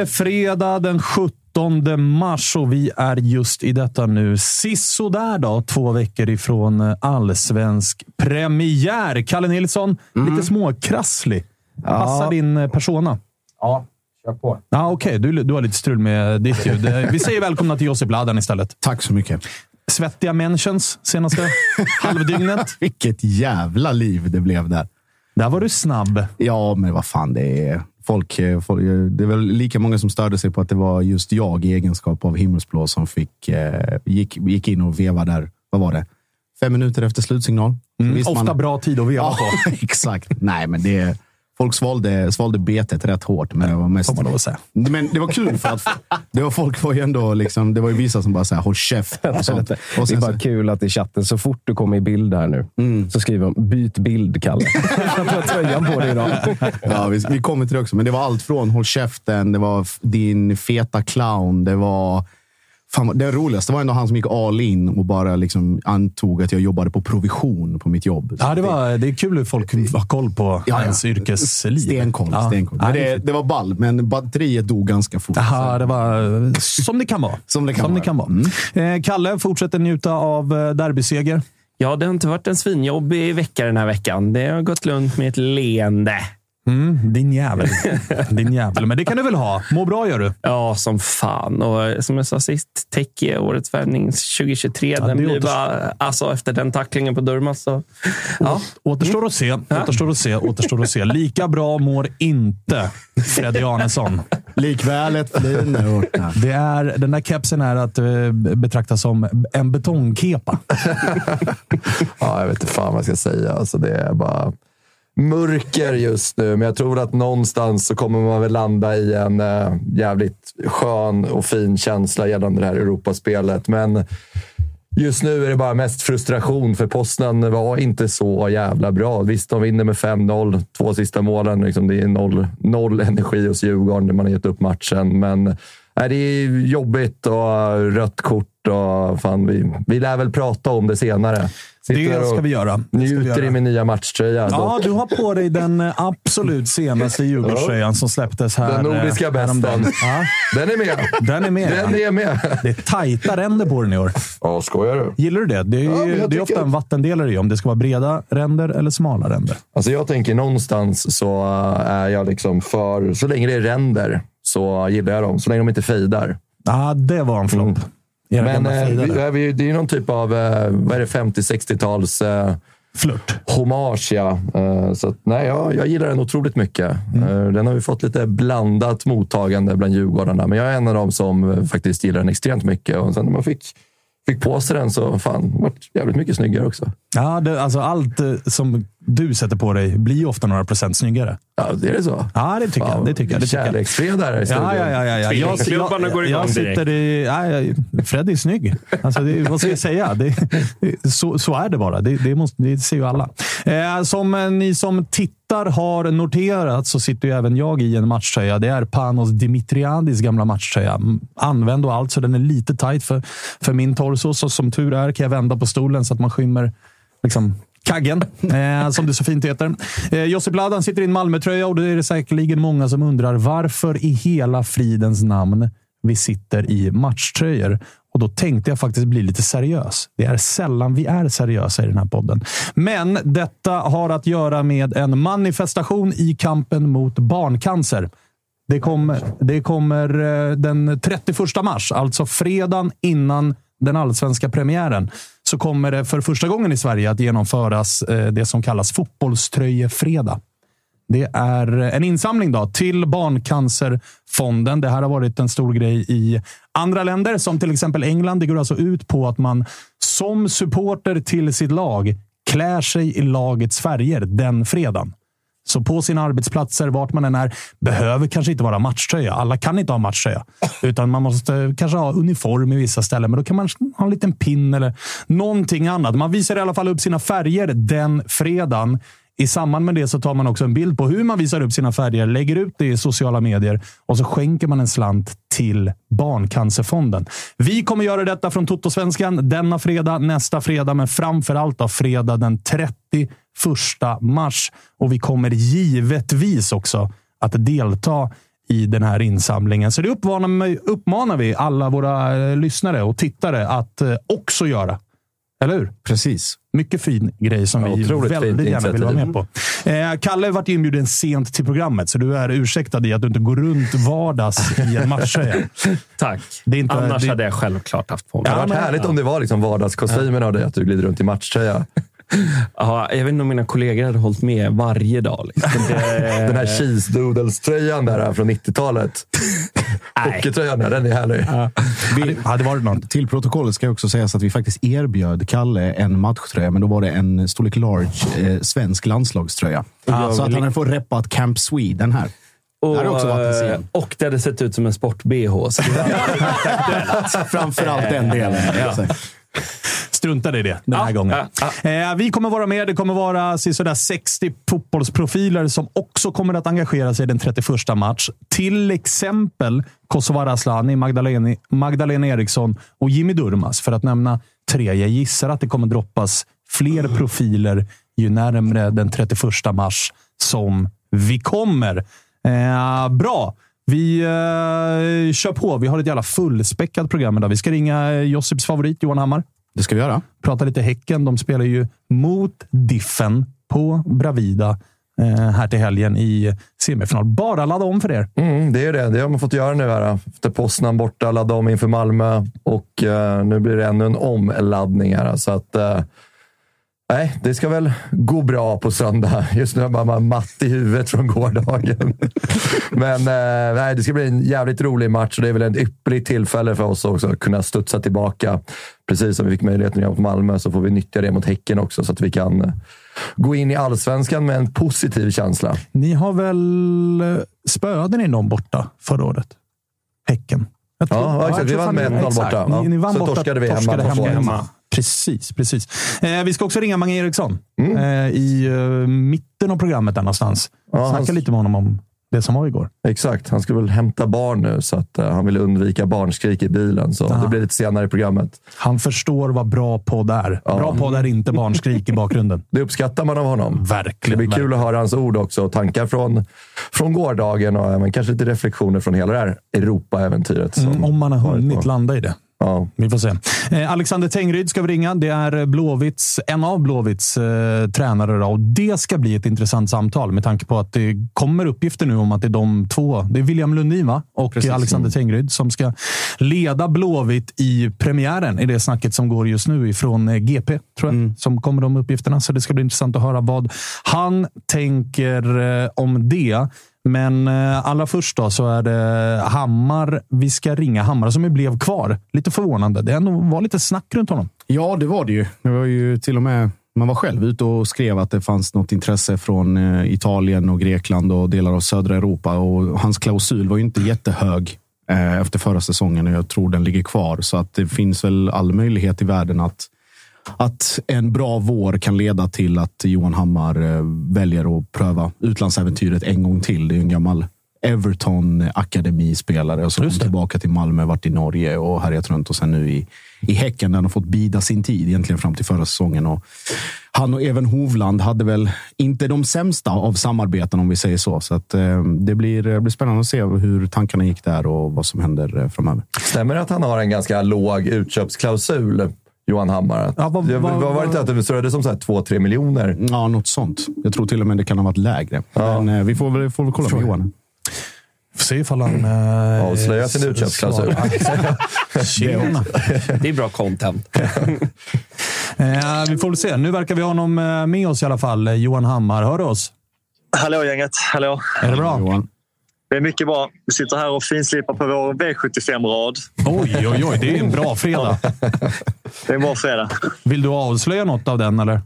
det fredag den 17 mars och vi är just i detta nu sisådär då, två veckor ifrån eh, allsvensk premiär. Kalle Nilsson, lite småkrasslig. Passar din eh, persona? Ja, kör på. Ja, Okej, du, du har lite strul med ditt ljud. Eh, Vi säger välkomna till Josip Ladan istället. Tack så mycket. Svettiga mentions senaste halvdygnet. Vilket jävla liv det blev där. Där var du snabb. Ja, men vad fan, det är folk, eh, folk. Det är väl lika många som störde sig på att det var just jag i egenskap av himmelsblå som fick, eh, gick, gick in och vevade där. Vad var det? Fem minuter efter slutsignal. Mm, ofta man- bra tid att veva Ja, på. exakt. Nej, men det... Folk svalde, svalde betet rätt hårt, men det var mest... Får man säga. Men det var kul för att det var folk var ju ändå liksom, det var ju vissa som bara så här, håll käft och sånt. Och det är bara så, kul att i chatten, så fort du kommer i bild här nu, så skriver de “byt bild, Kalle”. Du har tröjan på dig idag. ja, vi, vi kommer till det också, men det var allt från håll käften, det var din feta clown, det var... Fan, det roligaste var ändå han som gick all in och bara liksom antog att jag jobbade på provision på mitt jobb. Ja, det, var, det är kul hur folk har koll på Ja, ens ja. yrkesliv. Stenkoll. Ja. stenkoll. Ja, Men det, det var ball, men batteriet dog ganska fort. Jaha, det var som det kan vara. Som det kan vara. Mm. vara. Eh, Kalle fortsätter njuta av eh, derbyseger. Ja, det har inte varit en svinjobbig vecka den här veckan. Det har gått lugnt med ett leende. Mm, din jävel. din jävel. Men det kan du väl ha? Må bra gör du. Ja, som fan. Och som jag sa sist, Teki, årets värvning 2023. Ja, den blir återstår- bara, alltså efter den tacklingen på Durmaz så... Ja. Återstår att se. Återstår att se. Återstår att se. Lika bra mår inte Freddy Arnesson. Likväl ett flin. Det är, den där kepsen är att eh, betrakta som en betongkepa. Ja, jag vet inte fan vad jag ska säga. Alltså, det är bara mörker just nu, men jag tror att någonstans så kommer man väl landa i en eh, jävligt skön och fin känsla gällande det här Europaspelet. Men just nu är det bara mest frustration, för Poznan var inte så jävla bra. Visst, de vinner med 5-0, två sista målen. Liksom, det är noll, noll energi hos Djurgården när man har gett upp matchen. Men nej, det är jobbigt och rött kort. Och fan, vi, vi lär väl prata om det senare. Det ska vi göra. Det ska vi Njuter göra. i min nya matchtröja. Ja, dock. du har på dig den eh, absolut senaste Djurgårdströjan som släpptes här. Den nordiska eh, häromdagen. bästen. Ja, Den är med. den är med. Den är med. Det är tajta ränder på den i år. Ja, skojar du? Gillar du det? Det är, Ja, ju, jag det är ofta en vattendelare i om det ska vara breda ränder eller smala ränder. Alltså jag tänker någonstans så är jag liksom för... Så länge det är ränder så gillar jag dem. Så länge de inte fejdar. Ja, det var en flopp. Era Men eh, vi, det är ju någon typ av eh, vad är det, 50-60-tals eh, Flört. hommage. Ja. Eh, så att, nej, jag, jag gillar den otroligt mycket. Mm. Eh, den har ju fått lite blandat mottagande bland Djurgårdarna, men jag är en av dem som eh, faktiskt gillar den extremt mycket. Och sen när man fick, fick på sig den så fan, vart jävligt mycket snyggare också. Ja, det, alltså allt som du sätter på dig blir ofta några procent snyggare. Ja, det är det så? Ja, det tycker jag. Det tycker jag. Det. Kärleksfredag här i studion. Ja, ja, ja. ja, ja. Jag, jag, går igång jag sitter i... Ja, Fred är snygg. Alltså, det, vad ska jag säga? Det, så, så är det bara. Det, det, måste, det ser ju alla. Eh, som eh, ni som tittar har noterat så sitter ju även jag i en matchtröja. Det är Panos Dimitriadis gamla matchtröja. Använd och allt, så den är lite tight för, för min torso. Så som tur är kan jag vända på stolen så att man skymmer liksom, Kaggen, eh, som det så fint heter. Eh, Josip Ladan sitter i en Malmötröja och det är det säkerligen många som undrar varför i hela fridens namn vi sitter i matchtröjor. Och då tänkte jag faktiskt bli lite seriös. Det är sällan vi är seriösa i den här podden. Men detta har att göra med en manifestation i kampen mot barncancer. Det kommer, det kommer eh, den 31 mars, alltså fredagen innan den allsvenska premiären, så kommer det för första gången i Sverige att genomföras eh, det som kallas fotbollströjefredag. Det är eh, en insamling då till Barncancerfonden. Det här har varit en stor grej i andra länder, som till exempel England. Det går alltså ut på att man som supporter till sitt lag klär sig i lagets färger den fredagen. Så på sina arbetsplatser, vart man än är, behöver kanske inte vara matchtröja. Alla kan inte ha matchtröja, utan man måste kanske ha uniform i vissa ställen. Men då kan man ha en liten pin eller någonting annat. Man visar i alla fall upp sina färger den fredagen. I samband med det så tar man också en bild på hur man visar upp sina färger, lägger ut det i sociala medier och så skänker man en slant till Barncancerfonden. Vi kommer göra detta från Toto-svenskan denna fredag, nästa fredag, men framför allt då fredag den 31 mars. Och vi kommer givetvis också att delta i den här insamlingen. Så det uppmanar, uppmanar vi alla våra eh, lyssnare och tittare att eh, också göra. Eller hur? Precis. Mycket fin grej som Ja, vi väldigt gärna vill vara med på. Eh, Kalle vart inbjuden sent till programmet, så du är ursäktad i att du inte går runt vardags i en matchtröja. Tack. Det är inte- Annars det- hade jag självklart haft på mig. Det hade varit härligt om det var liksom vardagskostymen av dig, att du glider runt i matchtröja. Ja, jag vet inte om mina kollegor hade hållit med varje dag. Liksom. Det... Den här cheese doodles-tröjan där från 90-talet. Hockeytröjan där, den är härlig. Vi, hade varit något. Till protokollet ska jag också sägas att vi faktiskt erbjöd Kalle en matchtröja, men då var det en storlek large eh, svensk landslagströja. så att han hade fått reppat Camp Sweden här. Och, det hade också varit eh, och det hade sett ut som en sport-bh. det Framförallt den delen. Ja. Struntade i det den här Ja, gången. ja, Eh, vi kommer vara med. Det kommer vara sådär 60 fotbollsprofiler som också kommer att engagera sig den 31 match. Till exempel Kosovare Asllani, Magdalena, Magdalena Eriksson och Jimmy Durmaz, för att nämna tre. Jag gissar att det kommer droppas fler profiler ju närmre den 31 mars som vi kommer. Eh, bra! Vi eh, kör på. Vi har ett jävla fullspäckat program idag. Vi ska ringa eh, Josips favorit Johan Hammar Det ska vi göra. prata lite Häcken. De spelar ju mot Diffen på Bravida eh, här till helgen i semifinal. Bara ladda om för er. Mm, det är det. Det har man fått göra nu. Här. Efter Poznan borta, ladda om inför Malmö och eh, nu blir det ännu en omladdning. Här. Så att, eh, nej, det ska väl gå bra på söndag. Just nu är man matt i huvudet från gårdagen. Men eh, nej, det ska bli en jävligt rolig match och det är väl ett ypperligt tillfälle för oss också att kunna studsa tillbaka. Precis som vi fick möjligheten att göra mot Malmö så får vi nyttja det mot Häcken också så att vi kan eh, gå in i allsvenskan med en positiv känsla. Ni har väl... eh, Spöade ni någon borta förra året? Häcken. Jag Ja, exakt. jag Vi tror vann med ni- 1-0 exakt. borta. Ni, ni Ja. vann Så borta, torskade vi hemma torskade hemma. Precis, precis. Eh, vi ska också ringa Mange Eriksson Mm. eh, i eh, mitten av programmet där någonstans. Ja, Snacka han- lite med honom om det som var igår. Exakt. Han ska väl hämta barn nu, så att eh, han vill undvika barnskrik i bilen. Så det blir lite senare i programmet. Han förstår vad bra podd är. Ja. Bra podd är inte barnskrik i bakgrunden. Det uppskattar man av honom. Verkligen. Det blir kul att höra hans ord också och tankar från, från gårdagen och även kanske lite reflektioner från hela det här Europa-äventyret. Mm, om man har hunnit landa i det. Ja. Vi får se. Eh, Alexander Tengryd ska vi ringa. Det är Blåvitts, en av Blåvitts eh, tränare. Då. Och det ska bli ett intressant samtal med tanke på att det kommer uppgifter nu om att det är de två. Det är William Lundin va? och Precis. Alexander Tengryd som ska leda Blåvitt i premiären i det snacket som går just nu ifrån eh, GP. tror jag, som kommer de uppgifterna. Så det ska bli intressant att höra vad han tänker eh, om det. Men eh, allra först då så är det Hammar. Vi ska ringa Hammar som ju blev kvar. Lite förvånande. Det ändå var lite snack runt honom. Ja, det var det ju. Det var ju till och med man var själv ute och skrev att det fanns något intresse från eh, Italien och Grekland och delar av södra Europa. Och hans klausul var ju inte jättehög eh, efter förra säsongen och jag tror den ligger kvar. Så att det finns väl all möjlighet i världen att, att en bra vår kan leda till att Johan Hammar eh, väljer att pröva utlandsäventyret en gång till. Det är en gammal Everton akademispelare så kom tillbaka till Malmö, varit i Norge och härjat runt och sen nu i, i Häcken där han har fått bida sin tid egentligen fram till förra säsongen. Och han och Even Hovland hade väl inte de sämsta av samarbeten om vi säger så. Så att, eh, det, blir, det blir spännande att se hur tankarna gick där och vad som händer eh, framöver. Stämmer det att han har en ganska låg utköpsklausul, Johan Hammar? Ja, vad- det vad- vad var det inte att det som 2-3 miljoner? Ja, något sånt. Jag tror till och med det kan ha varit lägre. Men eh, vi får väl, får väl kolla med Johan. Får se ifall han... Eh, Avslöjar sin utköpsklausul. Tjena. Det är bra content. Eh, vi får väl se. Nu verkar vi ha honom eh, med oss i alla fall. Johan Hammar, hör du oss? Hallå gänget, hallå. Är det bra? Johan. Det är mycket bra. Vi sitter här och finslipar på vår V75-rad. Oj, oj, oj. Det är en bra fredag. Det är en bra fredag. Vill du avslöja något av den, eller?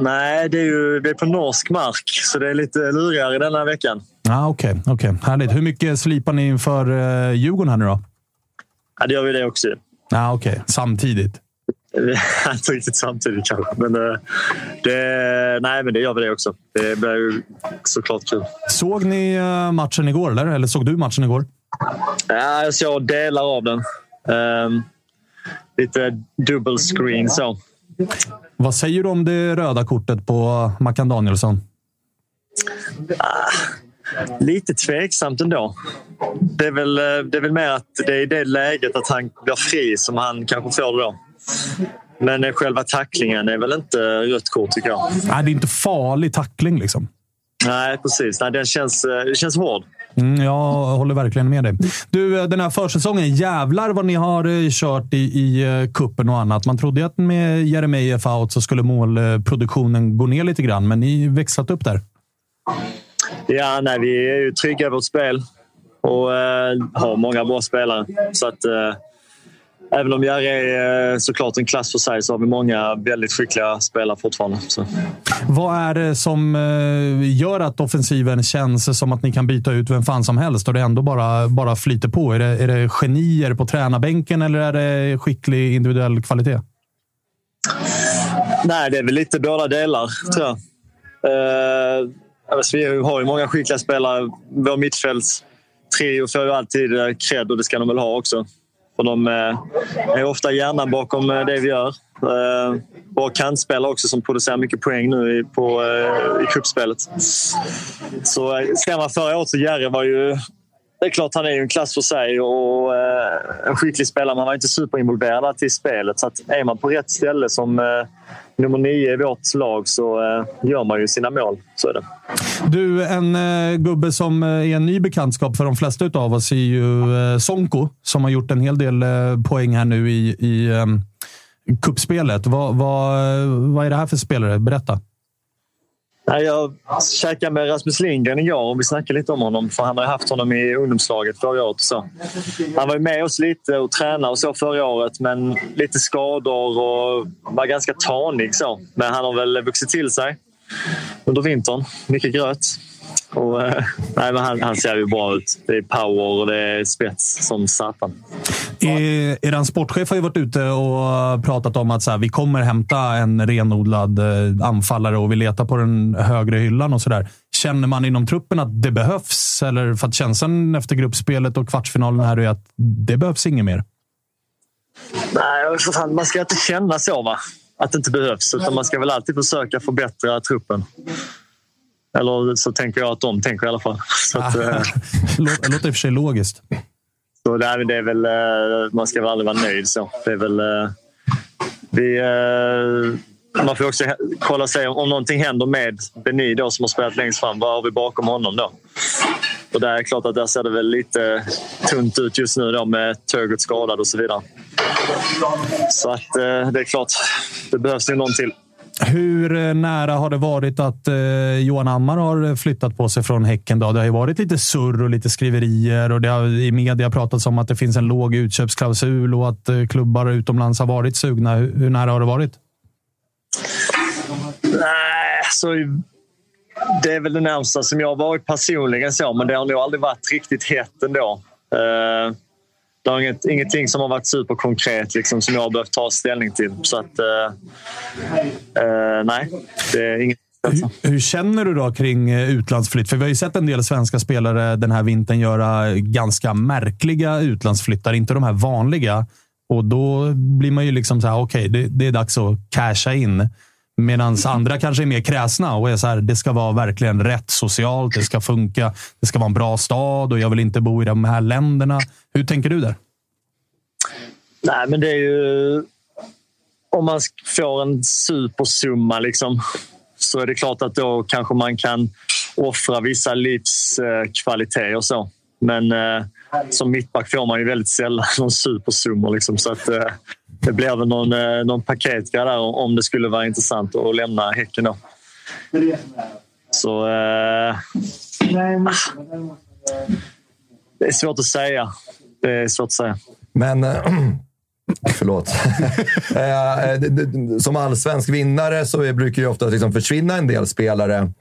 Nej, det är ju vi är på norsk mark, så det är lite lurigare denna veckan. Ah, Okej, okay, härligt. Hur mycket slipar ni inför uh, Djurgården här nu då? Ja, det gör vi det också. Ah, Okej, samtidigt. Inte riktigt samtidigt kanske, men eh, det, nej, men det gör vi det också. Det blir ju såklart kul. Såg ni eh, matchen igår, eller? Eller såg du matchen igår? Ja, jag såg delar av den. Ehm, lite dubbel screen så. Vad säger du om det röda kortet på Mackan Danielsson? Lite tveksamt ändå. Det är, väl, eh, det är väl mer att det är i det läget att han blir fri som han kanske får det då. Men eh, själva tacklingen är väl inte rött kort tycker jag. Nej, det är inte farlig tackling liksom. Nej, precis. Nej, den känns, eh, det känns hård. Mm, jag håller verkligen med dig. Du, eh, den här försäsongen. Jävlar vad ni har kört i, i kuppen och annat. Man trodde ju att med Jeremejeff out så skulle målproduktionen gå ner lite grann, men ni växlat upp där. Ja, nej, vi är ju trygga i vårt spel och eh, har många bra spelare. Så att, eh, även om Jerry är eh, såklart en klass för sig så har vi många väldigt skickliga spelare fortfarande. Så. Vad är det som eh, gör att offensiven känns som att ni kan byta ut vem fan som helst och det ändå bara, bara flyter på? Är det, är det genier på tränarbänken eller är det skicklig individuell kvalitet? Nej, det är väl lite båda delar, tror jag. Eh, alltså, vi har ju många skickliga spelare. Vår mittfältstrio får ju alltid cred och det ska de väl ha också. För de eh, är ofta hjärnan bakom eh, det vi gör. Eh, Bra kantspelare också som producerar mycket poäng nu i, på, i cupspelet. Så ser man förra året så Jerry var ju... Det är klart han är ju en klass för sig och en skicklig spelare. Men han var inte superinvolverad alltid i spelet. Så att är man på rätt ställe som nummer nio i vårt lag så eh, gör man ju sina mål. Så är det. Du, en eh, gubbe som eh, är en ny bekantskap för de flesta av oss är ju eh, Sonko som har gjort en hel del eh, poäng här nu i, i eh, kuppspelet. Vad, vad, eh, vad är det här för spelare? Berätta. Jag käkade med Rasmus Lindgren igår och vi snackade lite om honom. För Han har ju haft honom i ungdomslaget förra året. Så. Han var ju med oss lite och tränade och så förra året men lite skador och var ganska tanig. Så. Men han har väl vuxit till sig under vintern. Mycket gröt. Och, eh, nej, men han, han ser ju bra ut. Det är power och det är spets som satan. Er, er sportchef har ju varit ute och pratat om att så här, vi kommer hämta en renodlad eh, anfallare och vi letar på den högre hyllan och sådär. Känner man inom truppen att det behövs? Eller för att känslan efter gruppspelet och kvartsfinalen här är att det behövs inget mer? Nej, för fan, man ska inte känna så, va? Att det inte behövs. Utan man ska väl alltid försöka förbättra truppen. Eller så tänker jag att de tänker i alla fall. Så att, eh, Lå- låter i och för sig logiskt. Så det är, det är väl, eh, man ska väl aldrig vara nöjd. Så. Det är väl, eh, vi, eh, man får också kolla se om, någonting händer med Beny då, som har spelat längst fram. Vad har vi bakom honom då? Och där är klart att där ser det väl lite tunt ut just nu då med Turgut skadad och så vidare. Så att det är klart, det behövs ju någon till. Hur eh, nära har det varit att eh, Johan Hammar har flyttat på sig från Häcken? Då? Det har ju varit lite surr och lite skriverier och det har i media pratats om att det finns en låg utköpsklausul och att eh, klubbar utomlands har varit sugna. Hur, hur nära har det varit? Nej, så det är väl det närmsta som jag har varit personligen så, men det har nog aldrig varit riktigt hett ändå. Uh, det har inget, ingenting som har varit superkonkret liksom, som jag har behövt ta ställning till. Så att, eh, eh, nej, det är inget. Hur, hur, känner du då kring eh, utlandsflytt? För vi har ju sett en del svenska spelare den här vintern göra ganska märkliga utlandsflyttar, inte de här vanliga. Och då blir man ju liksom så här, okej, okay, det, det, är dags att casha in. Medan andra kanske är mer kräsna och är så här, det ska vara verkligen rätt socialt, det ska funka, det ska vara en bra stad och jag vill inte bo i de här länderna. Hur tänker du där? Nej, men det är ju... Om man får en supersumma liksom, så är det klart att då kanske man kan offra vissa livskvaliteter och så. Men eh, som mittback får man ju väldigt sällan någon supersumma. Liksom, så att, eh, det blir väl någon, eh, någon paketgrej där om det skulle vara intressant att lämna Häcken då. Så... Eh, ah. det är svårt att säga. Det är svårt att säga. Men eh, Förlåt. Eh, eh, som allsvensk vinnare så brukar det ofta liksom försvinna en del spelare.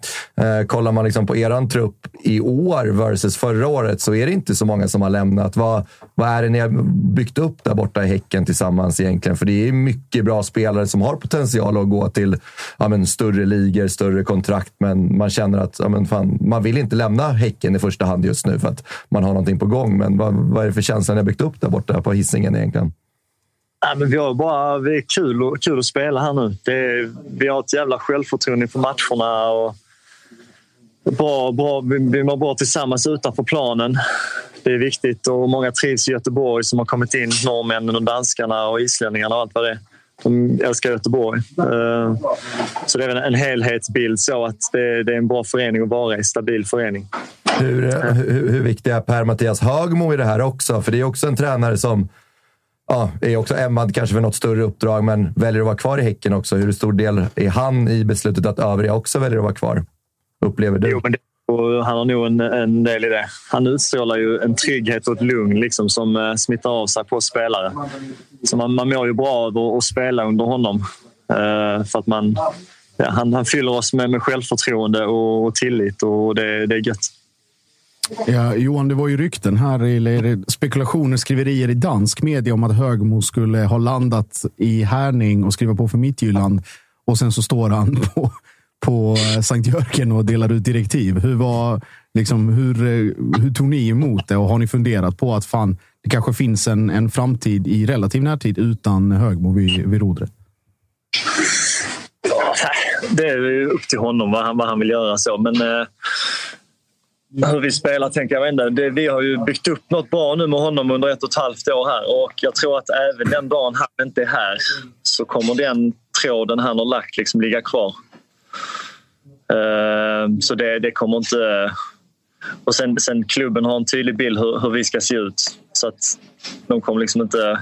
Eh, kollar man liksom på er trupp i år versus förra året så är det inte så många som har lämnat. Vad, vad är det ni har byggt upp där borta i Häcken tillsammans egentligen? För det är mycket bra spelare som har potential att gå till ja, men, större ligor, större kontrakt, men man känner att ja, men, fan, man vill inte lämna Häcken i första hand just nu för att man har någonting på gång. Men vad, vad är det för känsla ni har byggt upp där borta på hissingen egentligen? Ja, men vi har bara vi är kul, och, kul att spela här nu. Är, vi har ett jävla självförtroende för matcherna. Och bra, bra, vi mår bra tillsammans utanför planen. Det är viktigt och många trivs i Göteborg som har kommit in. Norrmännen och danskarna och islänningarna och allt vad det är. De älskar Göteborg. Eh, så det är en helhetsbild så att det är en bra förening att vara i. Stabil förening. Hur, hur, hur viktig är Per-Mattias Högmo i det här också? För det är också en tränare som ja, är också ämmad kanske för något större uppdrag, men väljer att vara kvar i Häcken också. Hur stor del är han i beslutet att övriga också väljer att vara kvar? Upplever du? Jo, men det, han har nog en, en, del i det. Han utstrålar ju en trygghet och ett lugn liksom, som eh, smittar av sig på spelare. Så man, man mår ju bra av att, att spela under honom. Uh, för att man, ja, han, han fyller oss med, med självförtroende och, och tillit och det, det är gött. Ja, Johan, det var ju rykten här, eller spekulationer, skriverier i dansk media om att Högmo skulle ha landat i Härning och skriva på för Midtjylland. Och sen så står han på, på eh, Sankt Jörgen och delar ut direktiv. Hur, var, liksom, hur, eh, hur tog ni emot det och har ni funderat på att fan, det kanske finns en, en framtid i relativ närtid utan Högmo vid, vid rodret? Det är upp till honom vad han, vad han vill göra. så. Men eh, hur vi spelar tänker jag inte. Det, vi har ju byggt upp något bra nu med honom under ett och ett halvt år här och jag tror att även den dagen han inte är här så kommer den tråden han har lagt liksom ligga kvar. Uh, så det, det, kommer inte... Och sen, sen klubben har en tydlig bild hur, hur vi ska se ut. Så att de kommer liksom inte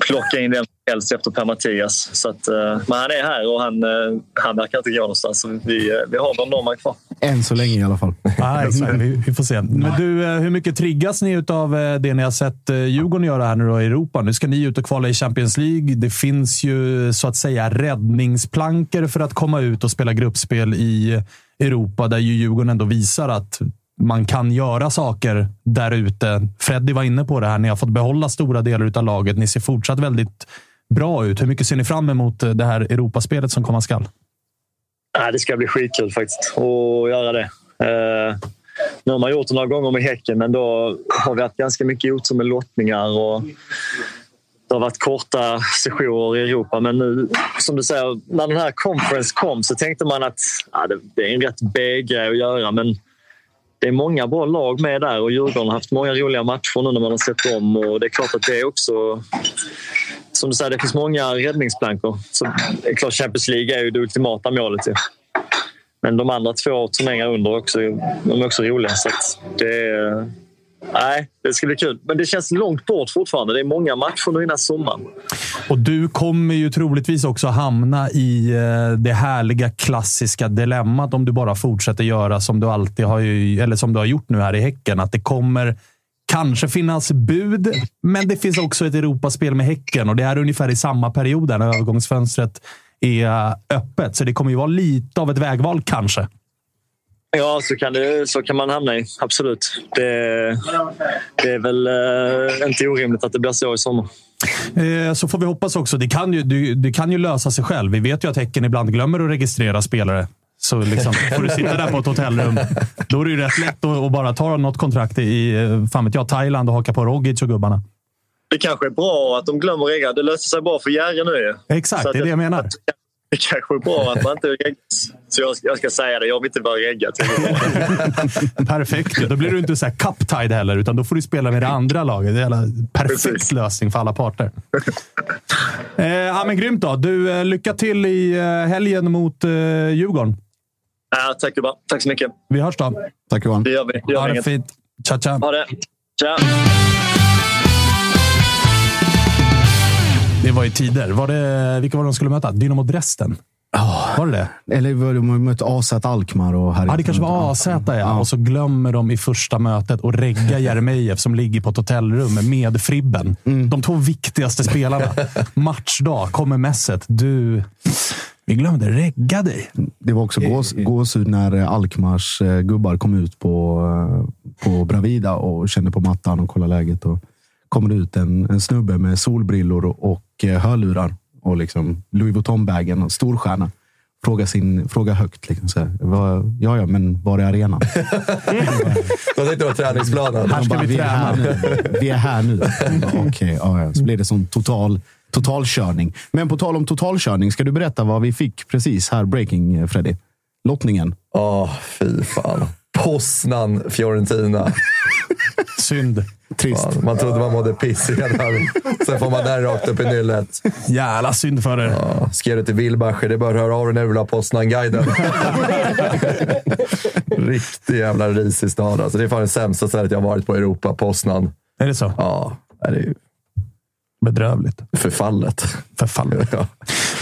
plocka in vem som helst efter Per-Mattias. Så att, uh, men han är här och han, uh, han verkar inte gå någonstans. Så vi, uh, vi har någon Norman kvar. Än så länge i alla fall. Nej, vi, vi, får se. Men du, hur mycket triggas ni av det ni har sett Djurgården göra här nu då i Europa? Nu ska ni ut och kvala i Champions League. Det finns ju så att säga räddningsplankor för att komma ut och spela gruppspel i Europa, där ju Djurgården ändå visar att man kan göra saker där ute. Freddy var inne på det här. Ni har fått behålla stora delar av laget. Ni ser fortsatt väldigt bra ut. Hur mycket ser ni fram emot det här Europaspelet som komma skall? det ska bli skitkul faktiskt att göra det. Eh, nu har man gjort det några gånger med Häcken, men då har vi haft ganska mycket otur med lottningar. Och det har varit korta sessioner i Europa, men nu, som du säger, när den här conference kom så tänkte man att ja, det, är en rätt B-grej att göra. Men det är många bra lag med där och Djurgården har haft många roliga matcher nu när man har sett dem. Och det är klart att det är också... Som du säger, det finns många räddningsplankor. Så det är klart Champions League är ju det ultimata målet. Ja. Men de andra två turneringarna under också, de är också roliga. Så det Nej, det ska bli kul. Men det känns långt bort fortfarande. Det är många matcher nu innan sommaren. Och du kommer ju troligtvis också hamna i eh, det härliga klassiska dilemmat om du bara fortsätter göra som du alltid har, eller som du har gjort nu här i Häcken. Att det kommer kanske finnas bud, men det finns också ett Europaspel med Häcken och det är ungefär i samma period när övergångsfönstret är öppet. Så det kommer ju vara lite av ett vägval kanske. Ja, så kan, det, så kan man hamna i. Absolut. Det, det är väl eh, inte orimligt att det blir så i sommar. Eh, så får vi hoppas också. Det kan, ju, det, det kan ju lösa sig själv. Vi vet ju att Häcken ibland glömmer att registrera spelare. Så liksom, får du sitta där på ett hotellrum, då är det ju rätt lätt att, att bara ta något kontrakt i eh, fan vet jag, Thailand och haka på Rogic och gubbarna. Det kanske är bra att de glömmer regga. Det löser sig bra för Jerry nu. Exakt, det är det jag menar. Det kanske är bra att man inte reggas. Så jag, jag, ska säga det. Jag vill inte vara reggad. Perfekt. Då blir du inte så här cup-tied heller, utan då får du spela med det andra laget. Det är en perfekt Precis. lösning för alla parter. eh, ja, men grymt då. Du, eh, lycka till i eh, helgen mot eh, Djurgården. Ja, tack Johan. Tack så mycket. Vi hörs då. Tack Johan. Det gör vi. Det gör ha det fint. Ciao, ciao. Ha det. Ciao. Det var ju tider. Var det, vilka var det de skulle möta? Dynamo Dresden? Oh. Var det det? Eller var de mött AZ Alkmaar och Ja, det kanske var AZ, ja. ja. Och så glömmer de i första mötet att regga Jeremejeff som ligger på ett hotellrum med Fribben. Mm. De två viktigaste spelarna. Matchdag kommer messet. Du... Vi glömde regga dig. Det var också gås, gåshud när Alkmaars eh, gubbar kom ut på, eh, på Bravida och kände på mattan och kollade läget. Och kommer det ut en, en snubbe med solbrillor och, och eh, hörlurar och liksom Louis Vuitton-bagen och storstjärna. Fråga, sin, fråga högt. Liksom, så här, vad, ja, ja, men var är arenan? Jag tänkte det var träningsplanen. Här ska bara, vi träna. Vi är här nu. Vi är här nu. Okej, okay, ja, ja. Så blir det sån total totalkörning. Men på tal om totalkörning, ska du berätta vad vi fick precis här, breaking Freddy? Lottningen. Åh, oh, fy fan. Poznan, Fiorentina. Synd. Trist. Man trodde man mådde piss redan. Sen får man den rakt upp i nyllet. Jävla synd för er. Ja, skrev det till Wilbacher. Det är bara att höra av dig när du vill ha Poznan-guiden. Riktig jävla risig stad. Alltså, det är fan det sämsta stället jag varit på i Europa. Poznan. Är det så? Ja. Det är ju Bedrövligt. Förfallet. Förfallet. Ja.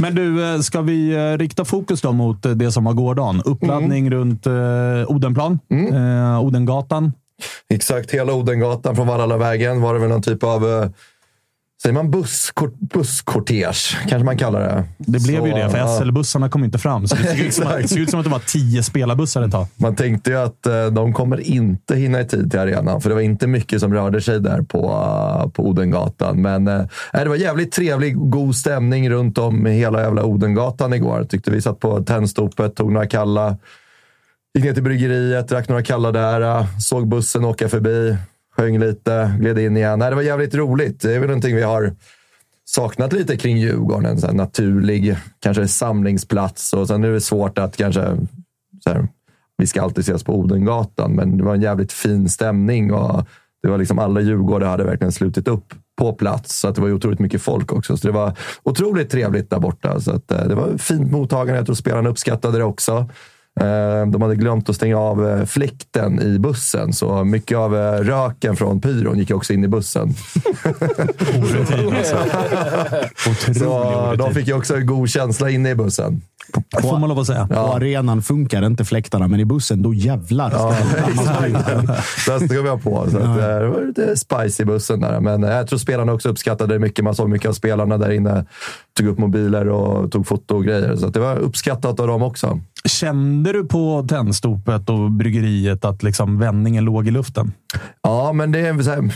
Men du, eh, ska vi eh, rikta fokus då mot eh, det som var gårdagen? Uppladdning mm. runt Odenplan, mm. eh, Odengatan. Exakt, hela Odengatan från Vallallavägen var det väl någon typ av eh, Säger man busskort, busskortege, kanske man kallar det. Det blev så, ju det, för ja. SL-bussarna kom inte fram. Så det såg, ut som att, det såg ut som att det var tio spelarbussar ett tag. Man tänkte ju att eh, de kommer inte hinna i tid till arenan, för det var inte mycket som rörde sig där på, uh, på Odengatan. Men uh, det var jävligt trevlig, god stämning runt om hela jävla Odengatan igår. Tyckte vi satt på Tennstopet, tog några kalla, gick ner till bryggeriet, drack några kalla där, äh, såg bussen åka förbi sjöng lite, gled in igen. Nej, det var jävligt roligt. Det är väl någonting vi har saknat lite kring Djurgården. En sån naturlig kanske samlingsplats. Och sen är det svårt att kanske... Här, vi ska alltid ses på Odengatan, men det var en jävligt fin stämning. och det var liksom Alla djurgårdare hade verkligen slutit upp på plats, så att det var otroligt mycket folk också. Så det var otroligt trevligt där borta. Så att, äh, det var fint mottagande. Jag tror spelarna uppskattade det också. Eh, de hade glömt att stänga av eh, fläkten i bussen, så mycket av eh, röken från pyron gick också in i bussen. Orutin alltså. så de fick ju också en god känsla inne i bussen. På, får man lov att säga. Ja. På arenan funkar inte fläktarna, men i bussen, då jävlar. Ja, Där ska vi ha på. Så att, det var lite spice i bussen där. Men jag tror spelarna också uppskattade det mycket. Man såg mycket av spelarna där inne. Tog upp mobiler och tog foto och grejer. Så det var uppskattat av dem också. Kände du på Tennstopet och bryggeriet att liksom vändningen låg i luften? Ja, men det är så här,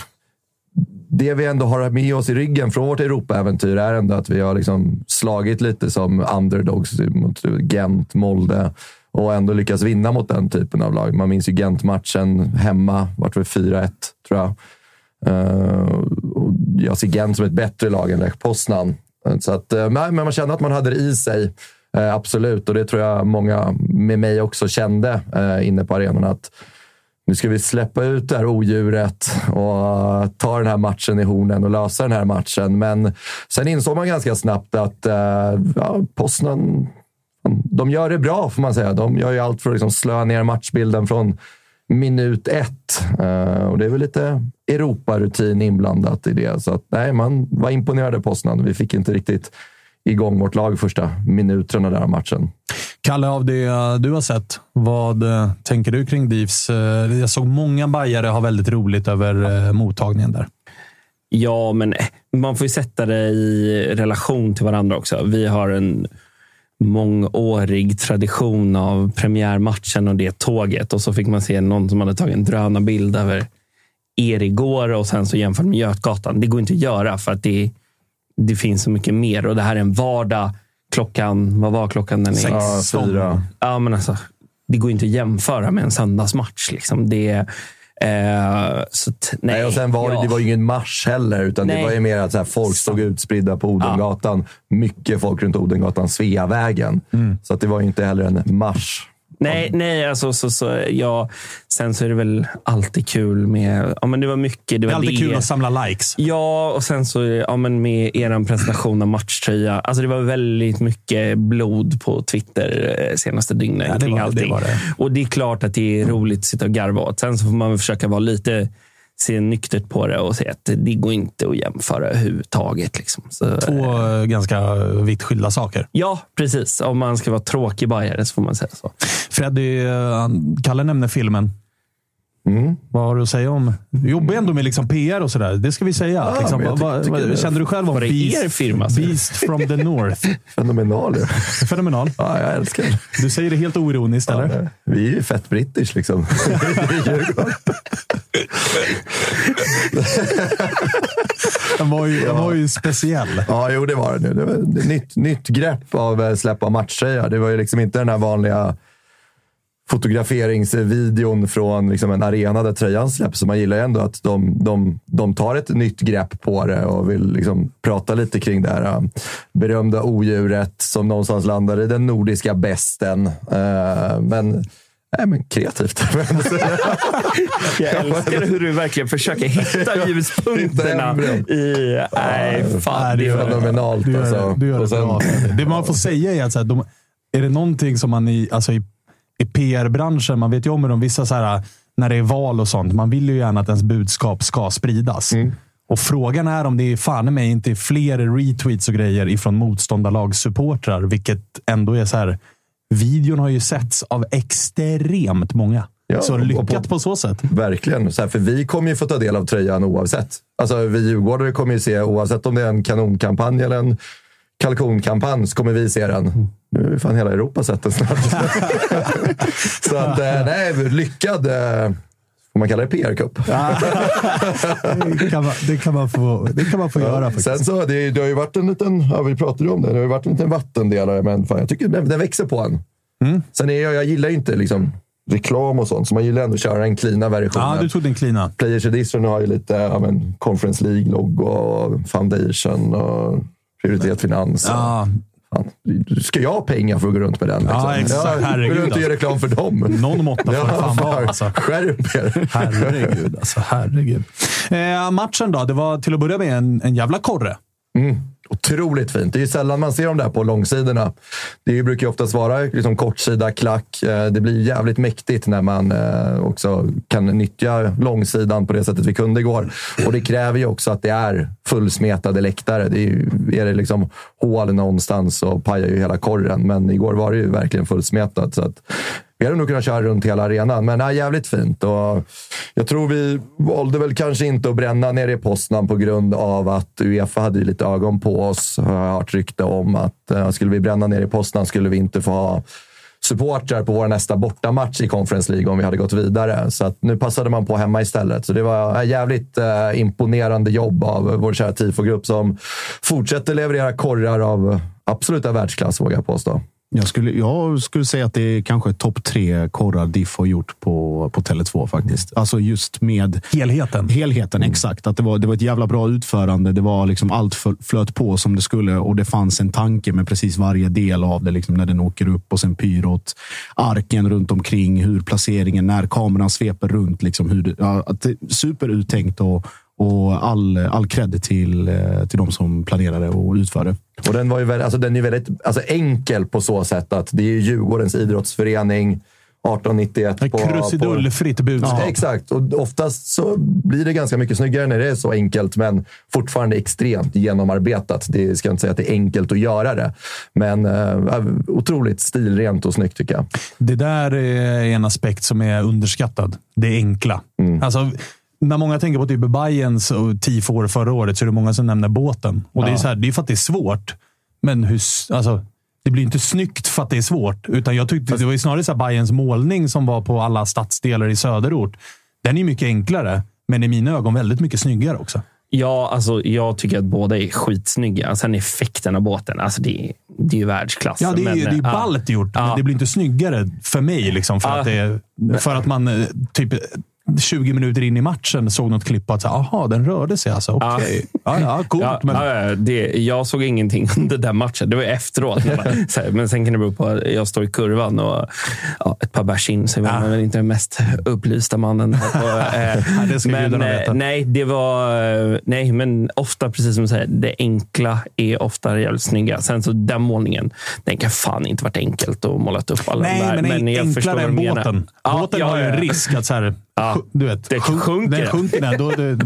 det vi ändå har med oss i ryggen från vårt Europa-äventyr är ändå att vi har liksom slagit lite som underdogs mot Gent, Molde och ändå lyckats vinna mot den typen av lag. Man minns ju Gent-matchen hemma, vart väl 4-1 tror jag. Uh, jag ser Gent som ett bättre lag än Lech Poznan. Så att, uh, men man kände att man hade det i sig. Eh, absolut, och det tror jag många med mig också kände eh, inne på arenan. Att nu ska vi släppa ut det här odjuret och ta den här matchen i hornen och lösa den här matchen. Men sen insåg man ganska snabbt att eh, ja, Poznan de gör det bra, får man säga. De gör ju allt för att liksom slöa ner matchbilden från minut ett. Eh, och det är väl lite Europarutin inblandat i det. Så att, nej, man var imponerad av Poznan. Vi fick inte riktigt igång vårt lag första minuterna där av matchen. Kalle, av det du har sett, vad eh, tänker du kring Divs? Eh, jag såg många bajare ha väldigt roligt över mottagningen där. Ja, men man får ju sätta det i relation till varandra också. Vi har en mångårig tradition av premiärmatchen och det tåget. Och så fick man se någon som hade tagit en drönarbild över er igår och sen så jämfört med Götgatan. Det går inte att göra för att det, det finns så mycket mer. Och det här är en vardag klockan, vad var klockan? Den Sex, fyra. Ja, men alltså, det går inte att jämföra med en söndagsmatch. Liksom. Det, Eh, så nej, nej, och sen var ja. det, var ju ingen mars heller, utan nej. det var ju mer att så här, folk stod utspridda på Odengatan. Ja. Mycket folk runt Odengatan, Sveavägen. Mm. Så att det var ju inte heller en mars. Nej, nej alltså, så, så, ja. sen så är det väl alltid kul med... Ja, men det var mycket. Det, var det är alltid det. kul att samla likes. Ja, och sen så ja, men med er presentation av matchtröja. Alltså det var väldigt mycket blod på Twitter eh, senaste dygnet ja, kring var. Det det. Och det är klart att det är roligt att sitta och garva åt. Sen så får man försöka vara lite se nyktert på det och se att det går inte att jämföra överhuvudtaget. Liksom. Så, Två eh, ganska vitt skilda saker. Ja, precis. Om man ska vara tråkig bajare så får man säga så. Freddy, eh, Kalle nämner filmen. Mm. Vad har du att säga om... Jobbar ändå med liksom PR och sådär. Det ska vi säga. Ja, liksom, vad, vad, kände du själv om Beast, er firma, Beast from the North? Fenomenal. Fenomenal. Ja, jag älskar det. Du säger det helt oironiskt, ja, eller? Vi är ju fett brittish liksom. den, var ju, den var ju speciell. Ja, jo, det var den. Det var ett nytt, nytt grepp av eh, släppa matchtröja. Det var ju liksom inte den här vanliga fotograferingsvideon från liksom en arena där tröjan släpps. Så man gillar ju ändå att de, de, de tar ett nytt grepp på det och vill liksom prata lite kring det här äh, berömda odjuret som någonstans landar i den nordiska besten. Äh, men Nej, men kreativt. jag älskar hur du verkligen försöker hitta ljuspunkterna i... Nej, fan. Det är fenomenalt. Du gör, alltså. du gör det, bra. det man får säga är att så här, de, är det någonting som man i, alltså i i PR-branschen, man vet ju om hur de vissa så här, när det är val och sånt, man vill ju gärna att ens budskap ska spridas. Mm. Och frågan är om det är fan mig inte fler retweets och grejer ifrån motståndarlagssupportrar, vilket ändå är så här. Videon har ju setts av extremt många. Ja, så lyckat på, på, så sätt. Verkligen. Så här, för vi kommer ju få ta del av tröjan oavsett. Alltså, vi djurgårdare kommer ju se, oavsett om det är en kanonkampanj eller en kalkonkampanj, så kommer vi se den. Nu är fan hela Europa sett den snart. så att, eh, nej, lyckad. Eh, får man kalla det PR-cup? det, kan man, det, kan man få, det kan man få ja, göra faktiskt. Sen så, det, det har ju varit en liten, ja, vi pratade ju om det, det har ju varit en liten vattendelare, men fan, jag tycker den, den växer på en. Mm. Sen är jag, jag gillar inte liksom reklam och sånt, så man gillar ändå att köra den klina versionen. Ja, du tog den klina. Players Edition har ju lite ja, men, Conference League-logo och Foundation och prioritet finans. Ja, Fan, ska jag ha pengar för att gå runt med den? Liksom? Ja, exakt. Herregud. Vill du inte ge reklam för dem? Någon måtta får det fan vara. Alltså. Skärp er! Herregud, alltså. Herregud. Eh, matchen då? Det var till att börja med en, en jävla korre. Mm. Otroligt fint. Det är ju sällan man ser dem där på långsidorna. Det brukar ju oftast vara liksom kortsida, klack. Eh, det blir jävligt mäktigt när man eh, också kan nyttja långsidan på det sättet vi kunde igår. Och det kräver ju också att det är fullsmetade läktare. Det är, ju, är det liksom hål någonstans så pajar ju hela korren. Men igår var det ju verkligen fullsmetat. Så att vi hade nog kunnat köra runt hela arenan, men ja, jävligt fint. Och jag tror vi valde väl kanske inte att bränna ner i Poznan på grund av att Uefa hade lite ögon på oss. Jag har hört rykte om att eh, skulle vi bränna ner i Poznan skulle vi inte få ha supportrar på vår nästa bortamatch i Conference League om vi hade gått vidare. Så att nu passade man på hemma istället. Så det var ett jävligt eh, imponerande jobb av vår kära tifogrupp som fortsätter leverera korrar av absoluta världsklass, vågar jag påstå. Jag skulle, jag skulle säga att det är kanske topp tre korrar Diff har gjort på, på Tele2 faktiskt. Alltså just med helheten. Helheten, exakt. Att det, var, det var ett jävla bra utförande. Det var liksom allt flöt på som det skulle och det fanns en tanke med precis varje del av det. Liksom när den åker upp och sen pyrot, arken runt omkring, hur placeringen, när kameran sveper runt. Liksom hur det, ja, att det, superuttänkt och, och all, all cred till, eh, till de som planerade och utförde. Och den, var ju väldigt, alltså den är väldigt alltså enkel på så sätt att det är Djurgårdens idrottsförening 1891. På, Krusidullfritt budskap. Ja, exakt. Och oftast så blir det ganska mycket snyggare när det är så enkelt, men fortfarande extremt genomarbetat. Det ska jag inte säga att det är enkelt att göra det, men äh, otroligt stilrent och snyggt tycker jag. Det där är en aspekt som är underskattad. Det enkla. Mm. Alltså, när många tänker på typ Bayerns och Tifor förra året så är det många som nämner båten. Och ja. det, är så här, det är för att det är svårt. Men hur, alltså, det blir inte snyggt för att det är svårt. Utan jag tyckte det var snarare så Bayerns målning som var på alla stadsdelar i söderort. Den är mycket enklare, men i mina ögon väldigt mycket snyggare också. Ja, alltså, jag tycker att båda är skitsnygga. Sen effekten av båten, alltså, det, är, det är ju världsklass. Ja, det är, men, det är ballt gjort, ja. men det blir inte snyggare för mig. Liksom, för, ja. att det, för att man eh, typ 20 minuter in i matchen såg något klipp på att aha, den rörde sig. Alltså. Okej. Okay. Ja. Ja, coolt. Ja, men... ja, det, jag såg ingenting under den matchen. Det var efteråt. men sen kan det bero på att jag står i kurvan och ja, ett par bärs in så är man väl inte den mest upplysta mannen. Och, eh, det men eh, nej, det var... Nej, men ofta, precis som du säger, det enkla är ofta jävligt snygga. Sen så den målningen, den kan fan inte varit enkelt att måla upp alla nej, där. Men, men jag enklare än båten. Båten har ju en risk att så här, Ja, du vet, det sjunker. Den sjunker den, då det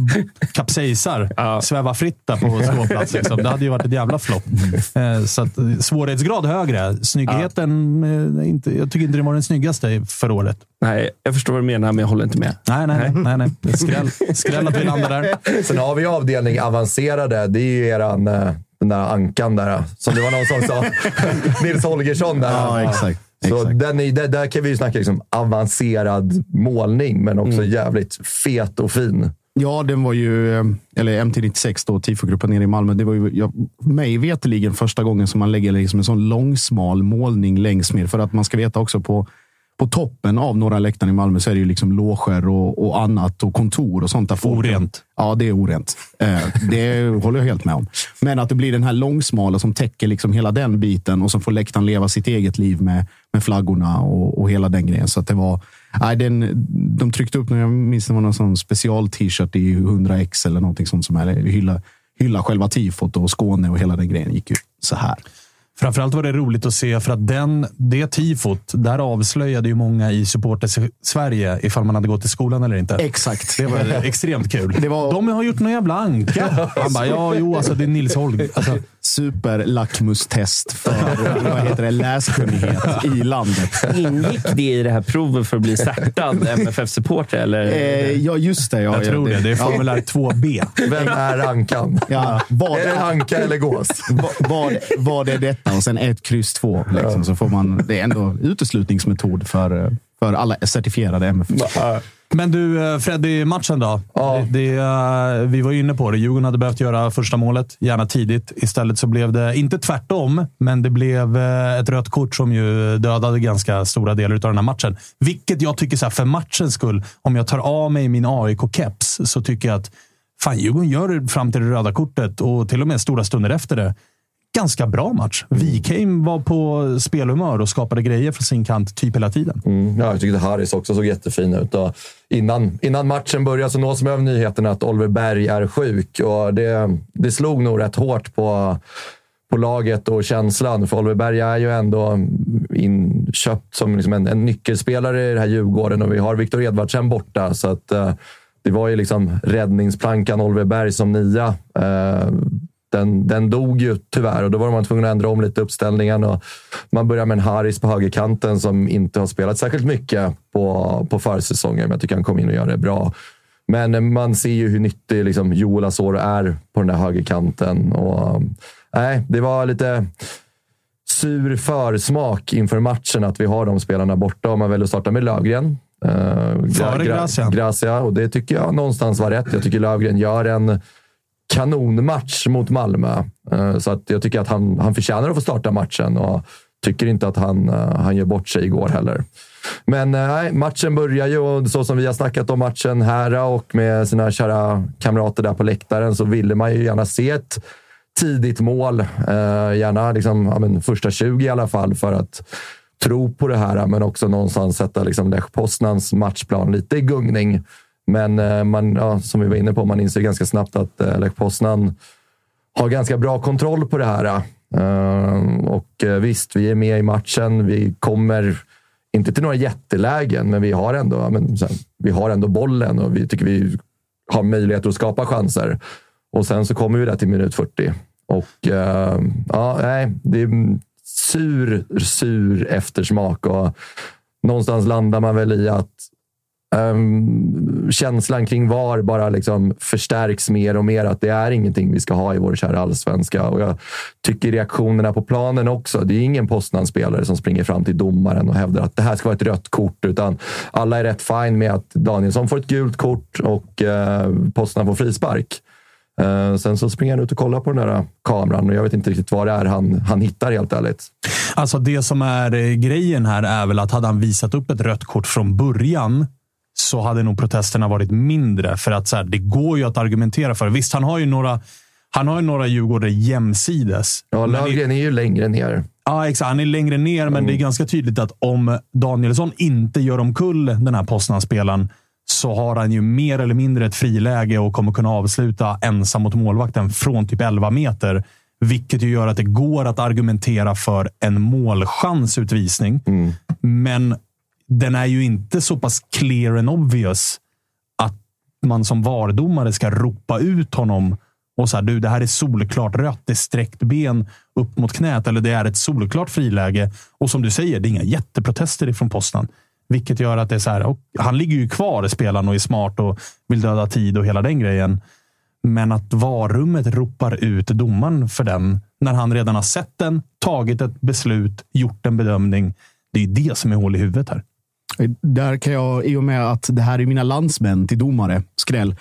kapsejsar. Ja. Svävar fritt där på ståplats. Liksom. Det hade ju varit ett jävla flopp. Eh, så att, svårighetsgrad högre. Snyggheten, ja. Eh, inte, jag tycker inte det var den snyggaste för året. Nej, jag förstår vad du menar, men jag håller inte med. Nej, nej, nej. nej, nej. Skräll, skräll att vi landar där. Sen har vi avdelning avancerade. Det är ju eran, eh, den där ankan där, som det var någon som sa. Nils Holgersson där. Ja, exakt. Så den är, där, där, kan vi ju snacka liksom avancerad målning, men också mm. jävligt fet och fin. Ja, den var ju, eh, eller MT96 då, tifogruppen nere i Malmö. Det var ju ja, mig veterligen första gången som man lägger liksom en sån långsmal målning längs med. För att man ska veta också på på toppen av Norra läktaren i Malmö så är det ju liksom loger och, och annat och kontor och sånt. Där folk, orent. Ja, det är orent. Eh, det håller jag helt med om. Men att det blir den här långsmala som täcker liksom hela den biten och som får läktaren leva sitt eget liv med, med flaggorna och, och hela den grejen. Så att det var, nej, den, de tryckte upp, jag minns det var någon sån special-t-shirt i 100x eller någonting sånt som är, hylla, hylla själva tifot och Skåne och hela den grejen gick ju så här. Framförallt var det roligt att se för att den, det tifot, där avslöjade ju många i supporter-Sverige ifall man hade gått i skolan eller inte. Exakt. Det var extremt kul. Det var... De har gjort någon jävla anka. Han bara, ja, jo, alltså det är Nils Holm. Alltså, super-lackmustest för vad heter det, läskunnighet i landet. Ingick det i det här provet för att bli startad MFF-supporter? Eh, ja, just det. Ja, jag tror det. Det är formulär 2B. Vem är Ankan? Ja, var är det Anka eller gås? Vad var det detta? Och sen ett kryss två. Liksom, så får man, det är ändå uteslutningsmetod för, för alla certifierade MFF. Men du, eh, Freddy, matchen då? Ja. Det, det, eh, vi var inne på det. Djurgården hade behövt göra första målet, gärna tidigt. Istället så blev det, inte tvärtom, men det blev eh, ett rött kort som ju dödade ganska stora delar av den här matchen. Vilket jag tycker, så här, för matchens skull, om jag tar av mig min AIK-keps, så tycker jag att fan, Djurgården gör fram till det röda kortet och till och med stora stunder efter det ganska bra match. Wikheim var på spelhumör och skapade grejer från sin kant typ hela tiden. Mm, ja, jag tyckte Harris också såg jättefin ut. Och innan, innan matchen började så nås man av nyheten att Oliver Berg är sjuk. Och det, det slog nog rätt hårt på, på laget och känslan. För Oliver Berg är ju ändå inköpt som liksom en, en nyckelspelare i det här Djurgården och vi har Viktor Edvardsen borta. Så att, eh, det var ju liksom räddningsplankan Oliver Berg som nia. Eh, den, den dog ju tyvärr och då var man tvungen att ändra om lite uppställningen. Och man börjar med en Haris på högerkanten som inte har spelat särskilt mycket på, på försäsongen, men jag tycker han kom in och gör det bra. Men man ser ju hur nyttig liksom, Joel Asoro är på den där högerkanten. Och, nej, det var lite sur försmak inför matchen att vi har de spelarna borta. Om man väljer att starta med Lövgren. Uh, Före Gracia. Gracia. Och det tycker jag någonstans var rätt. Jag tycker Lövgren gör en kanonmatch mot Malmö. Eh, så att jag tycker att han, han förtjänar att få starta matchen. Och tycker inte att han, eh, han gör bort sig igår heller. Men eh, nej, matchen börjar ju och så som vi har snackat om matchen här och med sina kära kamrater där på läktaren så ville man ju gärna se ett tidigt mål. Gärna liksom, ja, men första 20 i alla fall för att tro på det här, men också någonstans sätta liksom Lech Poznans matchplan lite i gungning. Men eh, man, ja, som vi var inne på, man inser ganska snabbt att eh, Lech Poznan har ganska bra kontroll på det här. Eh, och visst, vi är med i matchen. Vi kommer inte till några jättelägen, men vi har ändå, men, sen, vi har ändå bollen och vi tycker vi har möjlighet att skapa chanser. Och sen så kommer vi där till minut 40. Och ja, nej, det är sur, sur eftersmak. Och någonstans landar man väl i att Um, känslan kring VAR bara liksom förstärks mer och mer. Att det är ingenting vi ska ha i vår kära allsvenska. Och jag tycker reaktionerna på planen också. Det är ingen Poznan-spelare som springer fram till domaren och hävdar att det här ska vara ett rött kort. Utan alla är rätt fine med att Danielsson får ett gult kort och uh, Poznan får frispark. Uh, sen så springer han ut och kollar på den där kameran och jag vet inte riktigt vad det är han, han hittar helt ärligt. Alltså det som är eh, grejen här är väl att hade han visat upp ett rött kort från början så hade nog protesterna varit mindre. För att så här, det går ju att argumentera för. Visst, han har ju några, han har ju några Djurgårdare jämsides. Ja, Löfgren är ju längre ner. Ja, exakt. Han är längre ner, men Mm. det är ganska tydligt att om Danielsson inte gör omkull den här Poznan-spelaren så har han ju mer eller mindre ett friläge och kommer kunna avsluta ensam mot målvakten från typ 11 meter. Vilket ju gör att det går att argumentera för en målchansutvisning. Men den är ju inte så pass clear and obvious att man som vardomare ska ropa ut honom och säga du, det här är solklart rött. Det är sträckt ben upp mot knät eller det är ett solklart friläge. Och som du säger, det är inga jätteprotester ifrån Poznan. Vilket gör att det är så här. Och han ligger ju kvar, spelaren, och är smart och vill döda tid och hela den grejen. Men att varummet ropar ut domaren för den när han redan har sett den, tagit ett beslut, gjort en bedömning. Det är det som är hål i huvudet här. Där kan jag, i och med att det här är mina landsmän till domare, skräll.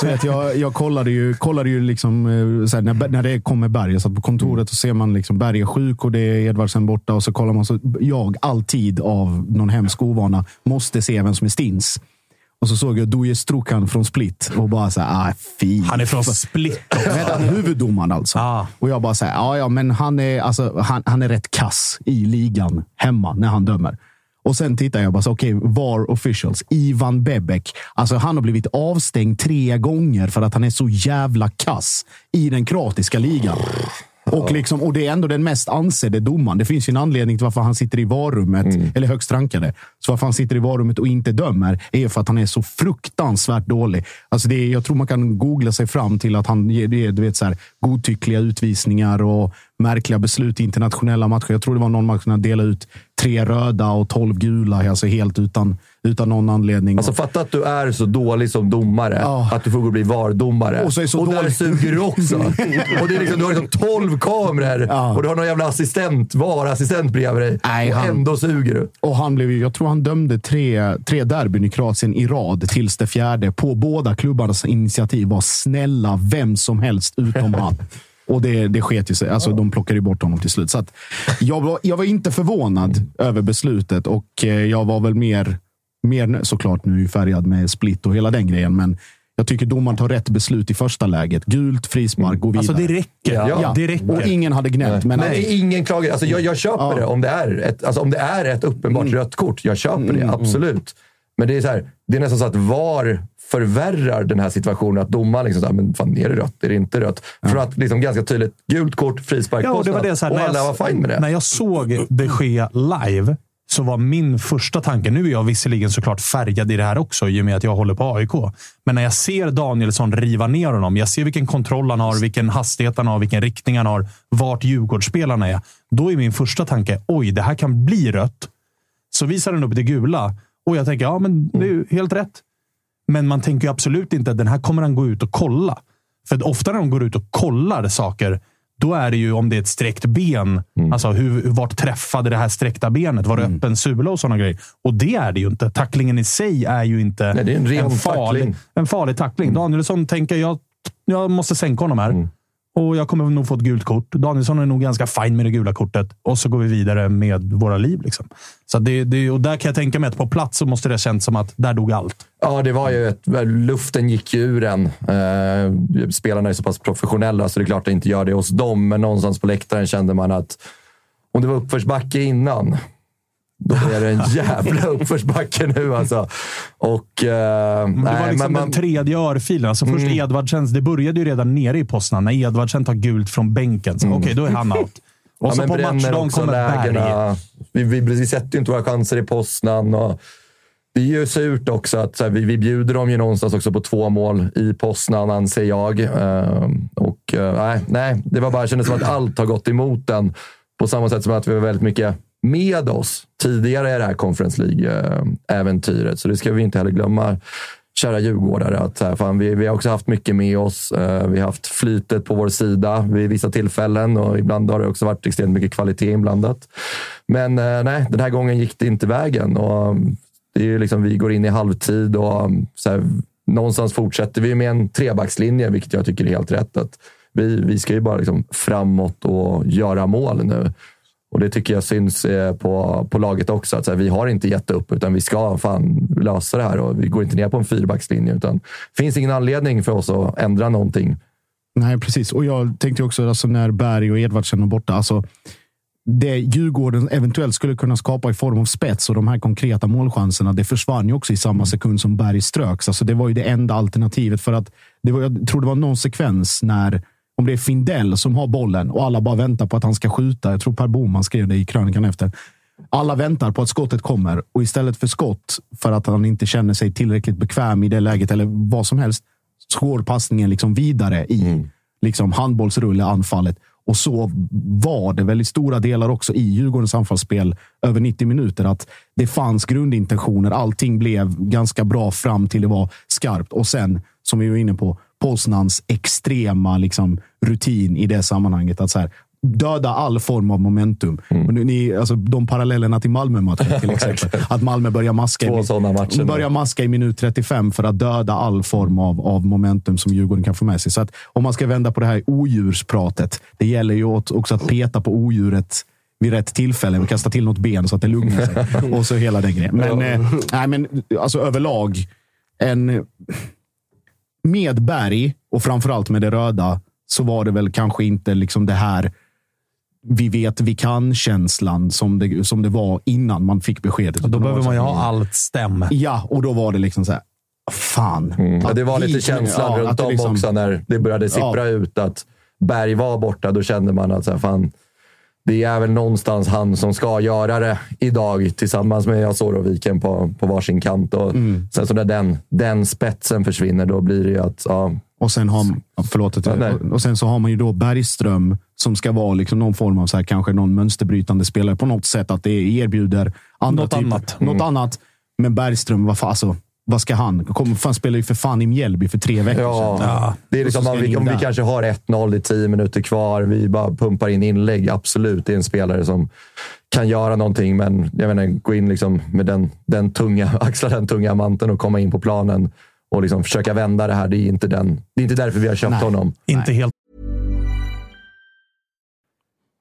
Så att jag, jag kollade ju, kollade ju liksom, eh, så här, när, när det kommer Berg. Jag satt på kontoret och ser man liksom Berg är sjuk och det är Edvardsen borta. Och så kollar man så jag alltid av någon hemsk ovana måste se vem som är stins. Och så såg jag Duje Strukan från Split och bara så här, ah, fy. Han är från Split också. Huvuddomaren alltså. Ah. Och jag bara säger, ja, ja, men han är, alltså, han, han är rätt kass i ligan hemma när han dömer. Och sen tittar jag bara, så, okej, VAR officials. Ivan Bebek. Alltså, han har blivit avstängd tre gånger för att han är så jävla kass i den kroatiska ligan. Och, liksom, och det är ändå den mest ansedde domaren. Det finns ju en anledning till varför han sitter i varummet, eller högst rankade. Så varför han sitter i varummet och inte dömer är för att han är så fruktansvärt dålig. Alltså det är, jag tror man kan googla sig fram till att han ger du vet, så här, godtyckliga utvisningar och märkliga beslut i internationella matcher. Jag tror det var någon match när han delade ut tre röda och tolv gula, alltså helt utan, utan någon anledning. Alltså fatta att du är så dålig som domare Ja. att du får gå och bli VAR-domare. Och så är så där dålig. suger du också. och det är liksom, du har liksom 12 kameror Ja. och du har någon jävla assistent, VAR-assistent bredvid dig. Nej, och han- ändå suger du. Och han blev, jag tror han dömde tre, tre derbyn i Kroatien i rad tills det fjärde på båda klubbarnas initiativ var snälla vem som helst utom han. Och det, det sket ju sig. Alltså, De plockade ju bort honom till slut. Så att jag, var, jag var inte förvånad över beslutet och eh, jag var väl mer, mer såklart nu färgad med split och hela den grejen. Men jag tycker domaren tar rätt beslut i första läget. Gult, frispark, gå vidare. Alltså det räcker. Ja, det räcker. Och ingen hade gnällt. Men, Men ingen klagar. Alltså jag, jag köper Ja. det om det är ett, alltså om det är ett uppenbart rött kort. Jag köper det, absolut. Men det är, så här, det är nästan så att VAR förvärrar den här situationen. Att domaren liksom säger, men fan, är det rött? Är det inte rött? För att liksom ganska tydligt, gult kort, frispark, Ja, och det var det så här, och alla jag- var fine med det. När jag såg det ske live så var min första tanke, nu är jag visserligen såklart färgad i det här också i och med att jag håller på AIK. Men när jag ser Danielsson riva ner honom, jag ser vilken kontroll han har, vilken hastighet han har, vilken riktning han har, vart Djurgårdsspelarna är. Då är min första tanke, oj, det här kan bli rött. Så visar den upp det gula och jag tänker, ja men det är ju helt rätt. Men man tänker ju absolut inte att den här kommer han gå ut och kolla. För ofta när de går ut och kollar saker, då är det ju om det är ett sträckt ben. Alltså hur, vart träffade det här sträckta benet? Var det öppen sula och sådana grejer? Och det är det ju inte. Tacklingen i sig är ju inte Nej, det är en ren farlig, tackling. en farlig tackling. Danielsson tänker, jag, jag måste sänka honom här och jag kommer nog få ett gult kort. Danielsson är nog ganska fin med det gula kortet och så går vi vidare med våra liv. Liksom. Så det, det, och där kan jag tänka mig att på plats så måste det känts som att där dog allt. Ja, det var ju ett, luften gick ju ur en. Eh, spelarna är så pass professionella så det är klart att det inte gör det hos dem, men någonstans på läktaren kände man att om det var uppförsbacke innan, då är det en jävla uppförsbacke nu alltså. Och, eh, det var nej, liksom men den tredje örfilen. Alltså först Mm. Edvardsens, det började ju redan nere i Poznan när Edvardsen tar gult från bänken. Så, Okej, då är han out. Och Ja, så på matchdagen kommer Berg. Vi, vi, vi sätter ju inte våra chanser i Poznan. Och det är ju surt också att här, vi, vi bjuder dem ju någonstans också på två mål i Poznan, anser jag. Ehm, och eh, nej, nej, det var bara, kändes som att allt har gått emot den. På samma sätt som att vi var väldigt mycket med oss tidigare i det här Conference League-äventyret. Så det ska vi inte heller glömma kära djurgårdare. Att, fan, vi, vi har också haft mycket med oss. Eh, vi har haft flytet på vår sida vid vissa tillfällen och ibland har det också varit extremt mycket kvalitet inblandat. Men eh, nej, den här gången gick det inte vägen. Och, mm, det är ju liksom, vi går in i halvtid och mm, så här, någonstans fortsätter vi med en trebackslinje, vilket jag tycker är helt rätt. Att vi, vi ska ju bara liksom framåt och göra mål nu. Och det tycker jag syns eh, på, på laget också. Att så här, vi har inte gett upp, utan vi ska fan lösa det här. Och vi går inte ner på en fyrbackslinje. Utan det finns ingen anledning för oss att ändra någonting. Nej, precis. Och jag tänkte också alltså, när Berg och Edvardsen var borta. Alltså, det Djurgården eventuellt skulle kunna skapa i form av spets och de här konkreta målchanserna, det försvann ju också i samma sekund som Berg ströks. Alltså, det var ju det enda alternativet. För att det var, Jag tror det var någon sekvens när, om det är Findell som har bollen och alla bara väntar på att han ska skjuta. Jag tror Per Boman skrev det i krönikan efter. Alla väntar på att skottet kommer och istället för skott, för att han inte känner sig tillräckligt bekväm i det läget eller vad som helst, så går passningen liksom vidare i liksom handbollsrulle, anfallet. Och så var det väl i stora delar också i Djurgårdens anfallsspel över 90 minuter. Att det fanns grundintentioner. Allting blev ganska bra fram till det var skarpt. Och sen, som vi var inne på, Poznans extrema liksom, rutin i det sammanhanget. Att så här, döda all form av momentum. Och nu, ni, alltså, de parallellerna till Malmö-matchen till exempel. att Malmö börjar maska, i, matcher. börjar maska i minut 35 för att döda all form av, av momentum som Djurgården kan få med sig. Så att om man ska vända på det här odjurspratet. Det gäller ju också att peta på odjuret vid rätt tillfälle och kasta till något ben så att det lugnar sig. och så hela den grejen. Men, eh, nej, men alltså överlag, en, med Berg och framförallt med det röda så var det väl kanske inte liksom det här vi vet vi kan-känslan som det, som det var innan man fick beskedet. Då Utan det behöver man ju ha allt stäm. Ja, och då var det liksom så här. Fan. Ja, Att det var lite kan- känslan ja, att runt det om liksom- också när det började sippra ut att Berg var borta. Då kände man att så här, fan, det är väl någonstans han som ska göra det idag tillsammans med Asoroviken på, på varsin kant. Och Mm. Sen så när den, den spetsen försvinner, då blir det ju att ja, Och sen, har, förlåt, att jag- och sen så har man ju då Bergström som ska vara liksom någon form av så här, kanske någon mönsterbrytande spelare på något sätt. Att det erbjuder andra Något typer, annat. Något Mm. annat. Men Bergström, vad fan, alltså, vad ska han? Kommer, fan spelar ju för fan i Mjällby för tre veckor Ja, sedan. det är liksom, om vi, om vi kanske har 1-0 i 10 minuter kvar, vi bara pumpar in inlägg. Absolut, det är en spelare som kan göra någonting, men jag menar, gå in liksom med den, den tunga, axla den tunga manteln och komma in på planen och liksom försöka vända det här. Det är inte, den, det är inte därför vi har köpt Nej. honom. Inte helt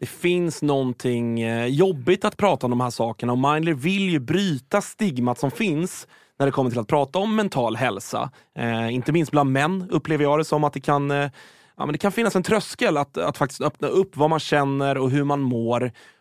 det finns någonting eh, jobbigt att prata om de här sakerna och Mindler vill ju bryta stigmat som finns när det kommer till att prata om mental hälsa. Eh, inte minst bland män upplever jag det som att det kan, eh, ja, men det kan finnas en tröskel att, att faktiskt öppna upp vad man känner och hur man mår.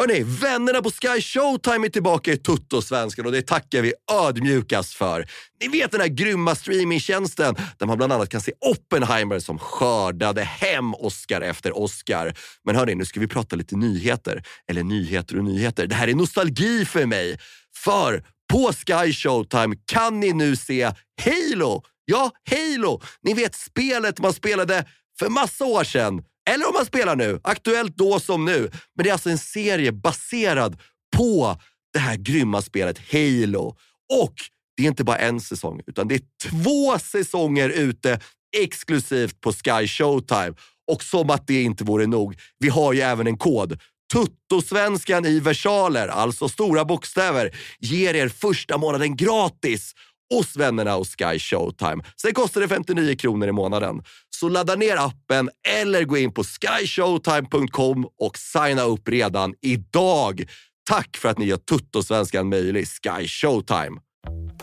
Hörni, vännerna på Sky Showtime är tillbaka i Tuttosvenskan och det tackar vi ödmjukast för. Ni vet den här grymma streamingtjänsten där man bland annat kan se Oppenheimer som skördade hem Oscar efter Oscar. Men hörni, nu ska vi prata lite nyheter. Eller nyheter och nyheter. Det här är nostalgi för mig. För på Sky Showtime kan ni nu se Halo. Ja, Halo! Ni vet spelet man spelade för massa år sedan eller om man spelar nu. Aktuellt då som nu. Men det är alltså en serie baserad på det här grymma spelet Halo. Och det är inte bara en säsong, utan det är två säsonger ute exklusivt på Sky Showtime. Och som att det inte vore nog, vi har ju även en kod. Tuttosvenskan i versaler, alltså stora bokstäver, ger er första månaden gratis hos vännerna hos Sky Showtime. Sen kostar det 59 kronor i månaden. Så ladda ner appen eller gå in på skyshowtime.com och signa upp redan idag. Tack för att ni gör Tuttosvenskan möjlig, Sky Showtime.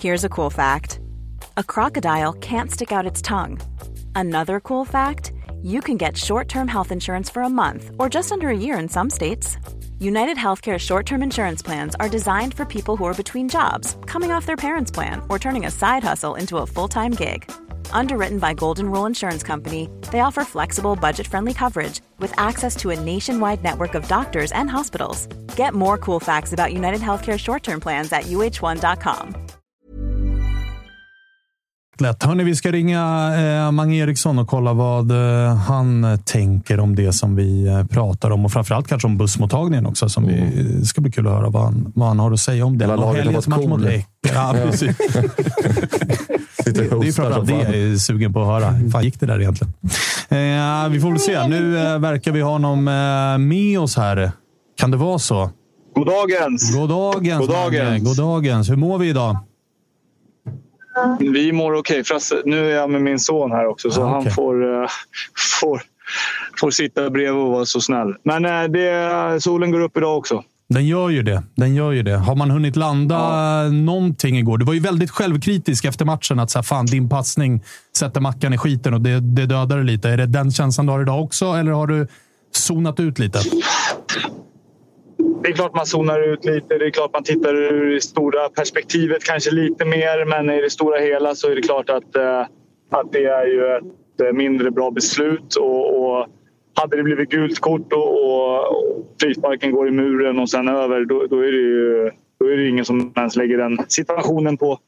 Here's a cool fact a crocodile can't stick out its tongue. Another cool fact you can get short term health insurance for a month or just under a year in some states. United Healthcare short term insurance plans are designed for people who are between jobs, coming off their parents' plan, or turning a side hustle into a full time gig. Underwritten by Golden Rule Insurance Company, they offer flexible, budget friendly coverage with access to a nationwide network of doctors and hospitals. Get more cool facts about United Healthcare short term plans at uh1.com. Lätt. Hörni, vi ska ringa eh, Mange Eriksson och kolla vad eh, han tänker om det som vi eh, pratar om och framförallt kanske om bussmottagningen också. Som mm. vi, ska bli kul att höra vad han, vad han har att säga om det. Hela laget har varit cool. Ja, precis. det, det är framförallt det jag är sugen på att höra. Fan gick det där egentligen? Eh, vi får väl se. Nu eh, verkar vi ha honom eh, med oss här. Kan det vara så? Goddagens! Goddagens! Goddagens! Goddagens! Hur mår vi idag? Vi mår okej. Okay. Nu är jag med min son här också så ah, okay. han får, uh, får, får sitta bredvid och vara så snäll. Men uh, det, solen går upp idag också. Den gör ju det. Den gör ju det. Har man hunnit landa ja. någonting igår? Du var ju väldigt självkritisk efter matchen. Att så här, fan, din passning sätter Mackan i skiten och det, det dödar dig lite. Är det den känslan du har idag också, eller har du zonat ut lite? det är klart man zonar ut lite. Det är klart man tittar ur det stora perspektivet kanske lite mer. Men i det stora hela så är det klart att, eh, att det är ju ett eh, mindre bra beslut. Och, och hade det blivit gult kort och, och frisparken går i muren och sen över då, då, är det ju då är det ingen som ens lägger den situationen på,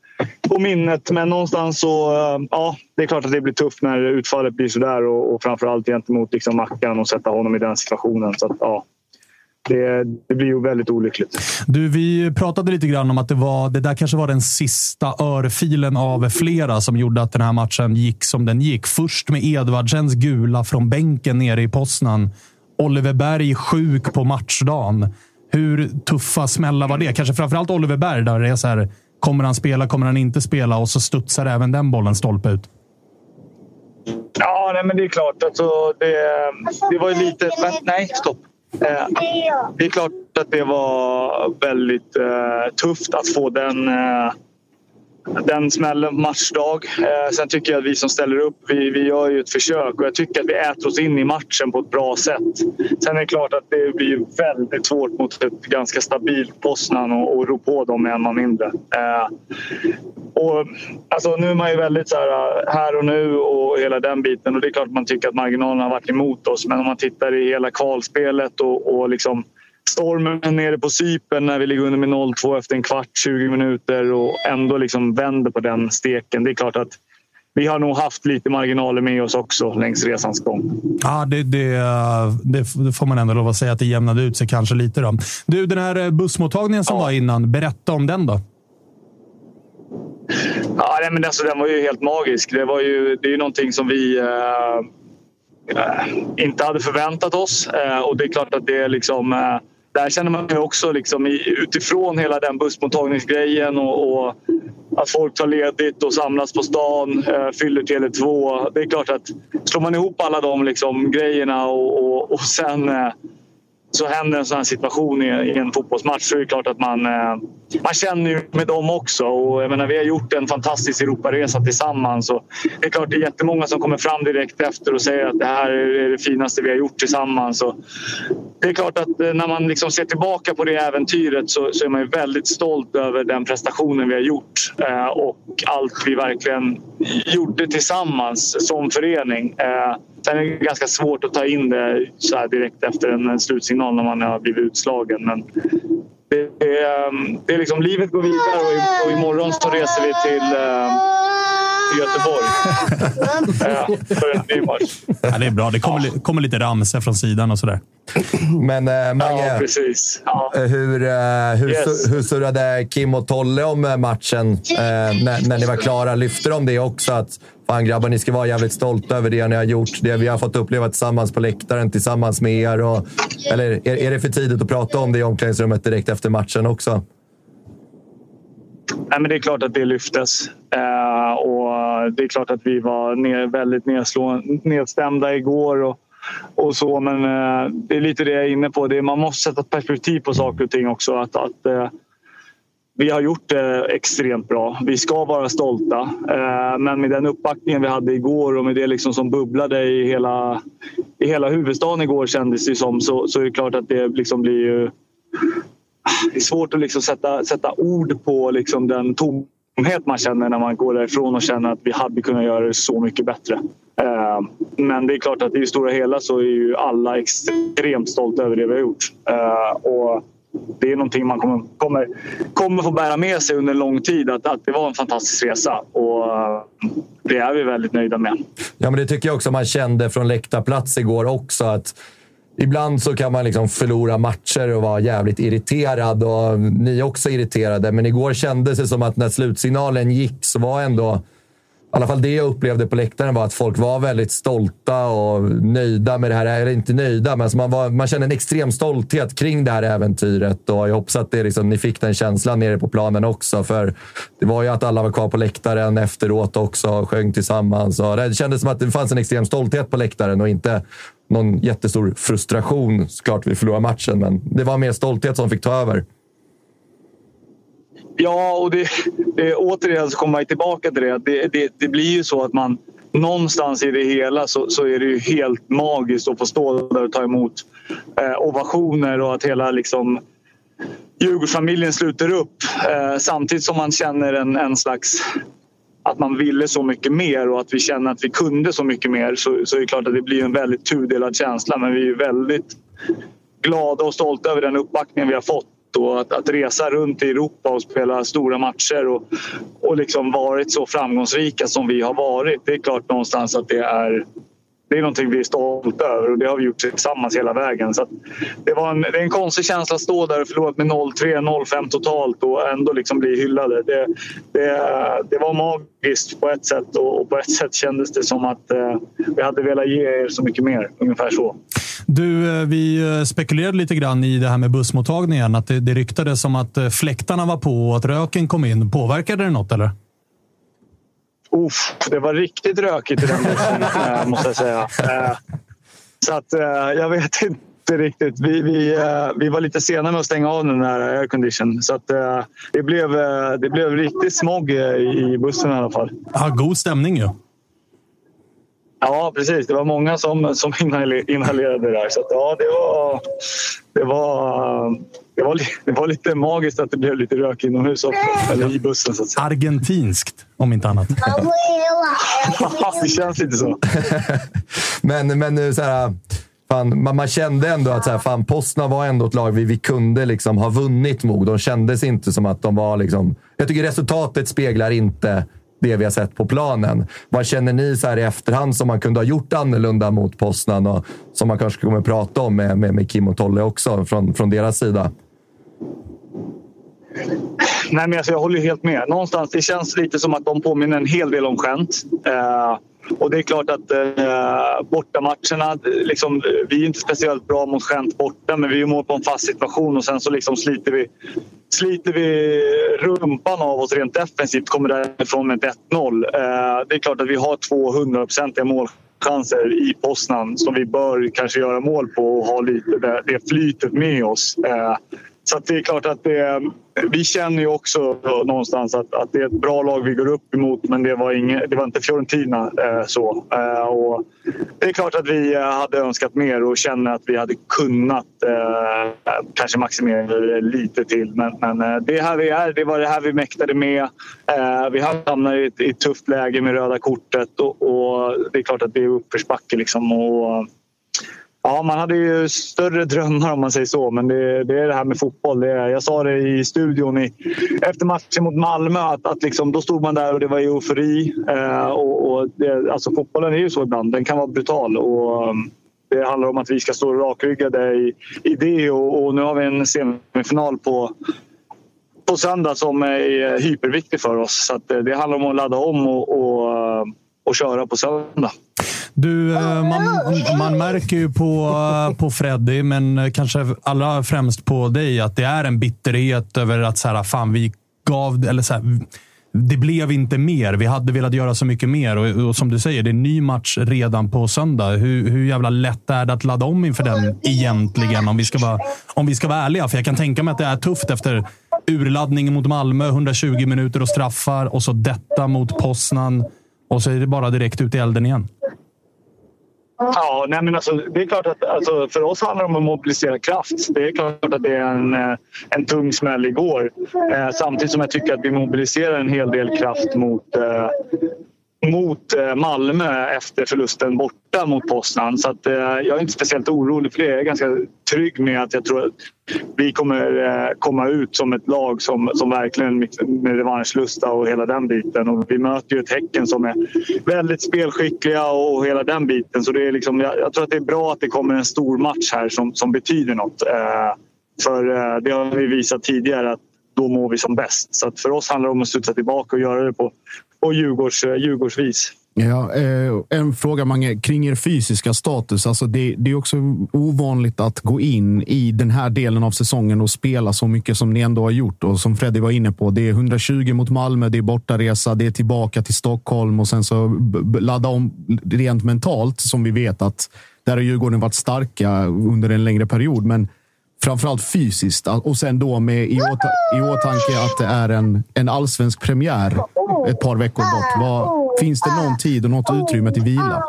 på minnet. Men någonstans så, eh, ja, det är klart att det blir tufft när utfallet blir sådär och, och framförallt gentemot liksom Mackan och sätta honom i den situationen. Så att, ja, det, det, blir ju väldigt olyckligt. Du, vi pratade lite grann om att det, var, det där kanske var den sista örfilen av flera som gjorde att den här matchen gick som den gick. Först med Edvardsens gula från bänken nere i Poznan. Oliver Berg sjuk på matchdagen. Hur tuffa smällar var det? Kanske framförallt Oliver Berg, där det är så här, kommer han spela, kommer han inte spela? Och så studsar även den bollen stolpe ut. Ja, nej, men det är klart. Alltså, det, det var ju lite... Men, nej, stopp. Eh, det är klart att det var väldigt eh, tufft att få den, eh, den smällen på matchdag. Eh, sen tycker jag att vi som ställer upp, vi, vi gör ju ett försök och jag tycker att vi äter oss in i matchen på ett bra sätt. Sen är det klart att det blir väldigt svårt mot ett ganska stabilt Poznan och, och rå på dem med en man mindre. Eh, och, alltså, nu är man ju väldigt så här, eh, här och nu och hela den biten och det är klart att man tycker att marginalerna har varit emot oss men om man tittar i hela kvalspelet och, och liksom stormen nere på Cypern när vi ligger under med 0-2 efter en kvart, 20 minuter och ändå liksom vänder på den steken. Det är klart att vi har nog haft lite marginaler med oss också längs resans gång. Ja, det, det, det får man ändå lov att säga att det jämnade ut sig kanske lite. Då. Du, den här bussmottagningen som ja. var innan, berätta om den då. Ja, nej, men alltså, den var ju helt magisk. Det, var ju, det är ju någonting som vi äh, Eh, inte hade förväntat oss. Eh, och det är klart att det är liksom... Eh, där känner man ju också liksom, utifrån hela den bussmottagningsgrejen och, och att folk tar ledigt och samlas på stan, fyller Tele2. Det är klart att slår man ihop alla de liksom, grejerna och, och, och sen så händer en sån här situation i, en fotbollsmatch så är det klart att man, eh, man känner ju med dem också. Och jag menar, vi har gjort en fantastisk Europaresa tillsammans. Och det är klart det är jättemånga som kommer fram direkt efter och säger att det här är det finaste vi har gjort tillsammans. Och det är klart att eh, när man liksom ser tillbaka på det äventyret så, så är man väldigt stolt över den prestationen vi har gjort eh, och allt vi verkligen gjorde tillsammans som förening. Sen är det ganska svårt att ta in det så direkt efter en, slutsignal när man har blivit utslagen. Men det, det, ehm, det är liksom, livet går vidare och, och imorgon så reser vi till ehm, ehm, Göteborg. ja, för en ny match. Ja, det är bra. Det kommer, ja. kommer lite ramsor från sidan och sådär. Men äh, Mange, ja, precis. Ja. Eh, hur, äh, hur, yes. hur surrade Kim och Tolle om matchen äh, när, när ni var klara? Lyfte de det också? Att Fan grabbar, ni ska vara jävligt stolta över det ni har gjort. Det vi har fått uppleva tillsammans på läktaren, tillsammans med er. Och, eller är, är det för tidigt att prata om det i omklädningsrummet direkt efter matchen också? Nej, men det är klart att det lyftes. Eh, och det är klart att vi var ner, väldigt nedstämda igår. Och, och så, men eh, det är lite det jag är inne på. Det är, man måste sätta perspektiv på saker och ting också. Att, att eh, vi har gjort det extremt bra. Vi ska vara stolta. Eh, men med den uppbackningen vi hade igår och med det liksom som bubblade i hela, i hela huvudstaden igår kändes det som så, så är det klart att det liksom blir ju... Det är svårt att liksom sätta, sätta ord på liksom den tomhet man känner när man går därifrån och känner att vi hade kunnat göra det så mycket bättre. Eh, men det är klart att i det stora hela så är ju alla extremt stolta över det vi har gjort. Eh, och det är någonting man kommer, kommer, kommer få bära med sig under en lång tid. Att, att det var en fantastisk resa och eh, det är vi väldigt nöjda med. Ja, men det tycker jag också man kände från läktarplats igår också. att Ibland så kan man liksom förlora matcher och vara jävligt irriterad. Och ni är också irriterade, men igår kändes det som att när slutsignalen gick så var ändå i alla fall det jag upplevde på läktaren var att folk var väldigt stolta och nöjda med det här. Eller inte nöjda, men man, var, man kände en extrem stolthet kring det här äventyret. Och jag hoppas att det liksom, ni fick den känslan nere på planen också. För det var ju att alla var kvar på läktaren efteråt också och sjöng tillsammans. Och det kändes som att det fanns en extrem stolthet på läktaren och inte någon jättestor frustration. Såklart vi förlorade matchen, men det var mer stolthet som fick ta över. Ja, och det, det, återigen så kommer man tillbaka till det. Det, det. det, blir ju så att man någonstans i det hela så, så är det ju helt magiskt att få stå där och ta emot eh, ovationer och att hela liksom, Djurgårdsfamiljen sluter upp eh, samtidigt som man känner en, en slags att man ville så mycket mer och att vi känner att vi kunde så mycket mer så, så är det klart att det blir en väldigt tudelad känsla men vi är väldigt glada och stolta över den uppbackningen vi har fått och att, att, resa runt i Europa och spela stora matcher och, och liksom varit så framgångsrika som vi har varit. Det är klart någonstans att det är det är någonting vi är stolta över och det har vi gjort tillsammans hela vägen. Så det, var en, det är en konstig känsla att stå där och förlora med 0-3, 0-5 totalt och ändå liksom bli hyllade. Det, det, det var magiskt på ett sätt och, på ett sätt kändes det som att eh, vi hade velat ge er så mycket mer. Ungefär så. Du, eh, vi eh, spekulerade lite grann i det här med bussmottagningen. Att det, det ryktades som att eh, fläktarna var på och att röken kom in. Påverkade det något eller? Uff, det var riktigt rökigt i den bussen, måste jag säga. Så att jag vet inte riktigt. Vi, vi, eh, vi var lite sena med att stänga av den där aircondition. Så att, eh, det, blev, eh, det blev riktigt smog i bussen i alla fall. Ja, god stämning ju. Ja, precis. Det var många som, som inhalerade där. Så att, ja, det var, det, var, det, var, det var lite magiskt att det blev lite rök inomhus också. Eller i bussen. Så att säga. Argentinskt, om inte annat. Det känns lite så. men, men nu så här... Fan, man, man, kände ändå att så här, fan, Postna var ändå ett lag vi, vi kunde liksom ha vunnit mot. De kändes inte som att de var... Liksom, jag tycker resultatet speglar inte det vi har sett på planen. Vad känner ni så här i efterhand som man kunde ha gjort annorlunda mot Poznan och som man kanske kommer att prata om med, med, med Kim och Tolle också från, från deras sida? Nej, men alltså, jag håller helt med. Någonstans, det känns lite som att de påminner en hel del om Gent. Eh, och det är klart att eh, bortamatcherna, liksom, vi är inte speciellt bra mot Gent borta men vi är mål på en fast situation och sen så liksom sliter vi sliter vi rumpan av oss rent defensivt kommer därifrån med 1-0. Eh, det är klart att vi har två hundraprocentiga målchanser i Poznan som vi bör kanske göra mål på och ha lite det, det flytet med oss. Eh, så det är klart att det, vi känner ju också någonstans att, att det är ett bra lag vi går upp emot men det var, inge, det var inte Fiorentina. Eh, så. Eh, och det är klart att vi eh, hade önskat mer och känner att vi hade kunnat eh, kanske maximera lite till. Men, men eh, det är här vi är. Det var det här vi mäktade med. Eh, vi hamnade i ett, i ett tufft läge med röda kortet och, och det är klart att det är uppförsbacke. Liksom, och, Ja, man hade ju större drömmar om man säger så, men det, det är det här med fotboll. Det jag sa det i studion i, efter matchen mot Malmö att, att liksom, då stod man där och det var eufori. Eh, och, och det, alltså, fotbollen är ju så ibland, den kan vara brutal. Och, um, det handlar om att vi ska stå rakryggade i, i det och, och nu har vi en semifinal på, på söndag som är eh, hyperviktig för oss. Så att, eh, det handlar om att ladda om och, och, eh, och köra på söndag. Du, eh, man, man märker ju på, eh, på Freddy, men kanske allra främst på dig, att det är en bitterhet över att så här, fan, vi gav... Eller så här, det blev inte mer. Vi hade velat göra så mycket mer. Och, och, som du säger, det är en ny match redan på söndag. Hur, hur jävla lätt är det att ladda om inför den egentligen? Om vi, ska vara, om vi ska vara ärliga. För jag kan tänka mig att det är tufft efter urladdningen mot Malmö, 120 minuter och straffar och så detta mot Poznan. Och så är det bara direkt ut i elden igen. Ja, nej men alltså, det är klart att alltså, för oss handlar det om att mobilisera kraft. Det är klart att det är en, eh, en tung smäll igår. Eh, samtidigt som jag tycker att vi mobiliserar en hel del kraft mot eh, mot eh, Malmö efter förlusten borta mot Poznan. Så att, eh, jag är inte speciellt orolig för det. Jag är ganska trygg med att jag tror att vi kommer eh, komma ut som ett lag som, som verkligen med revanschlusta och hela den biten. Och vi möter ju ett Häcken som är väldigt spelskickliga och hela den biten. Så det är liksom, jag, jag tror att det är bra att det kommer en stor match här som, som betyder något. Eh, för eh, det har vi visat tidigare att då mår vi som bäst. Så för oss handlar det om att studsa tillbaka och göra det på, på Djurgårds, eh, Djurgårdsvis. Ja, eh, en fråga Mange, kring er fysiska status. Alltså det, det, är också ovanligt att gå in i den här delen av säsongen och spela så mycket som ni ändå har gjort. Och som Freddy var inne på, det är 120 mot Malmö, det är bortaresa, det är tillbaka till Stockholm och sen så ladda om rent mentalt som vi vet att där har Djurgården varit starka under en längre period. Men framförallt fysiskt och sen då med i, åta i åtanke att det är en, en allsvensk premiär ett par veckor bort. Var, finns det någon tid och något utrymme till vila?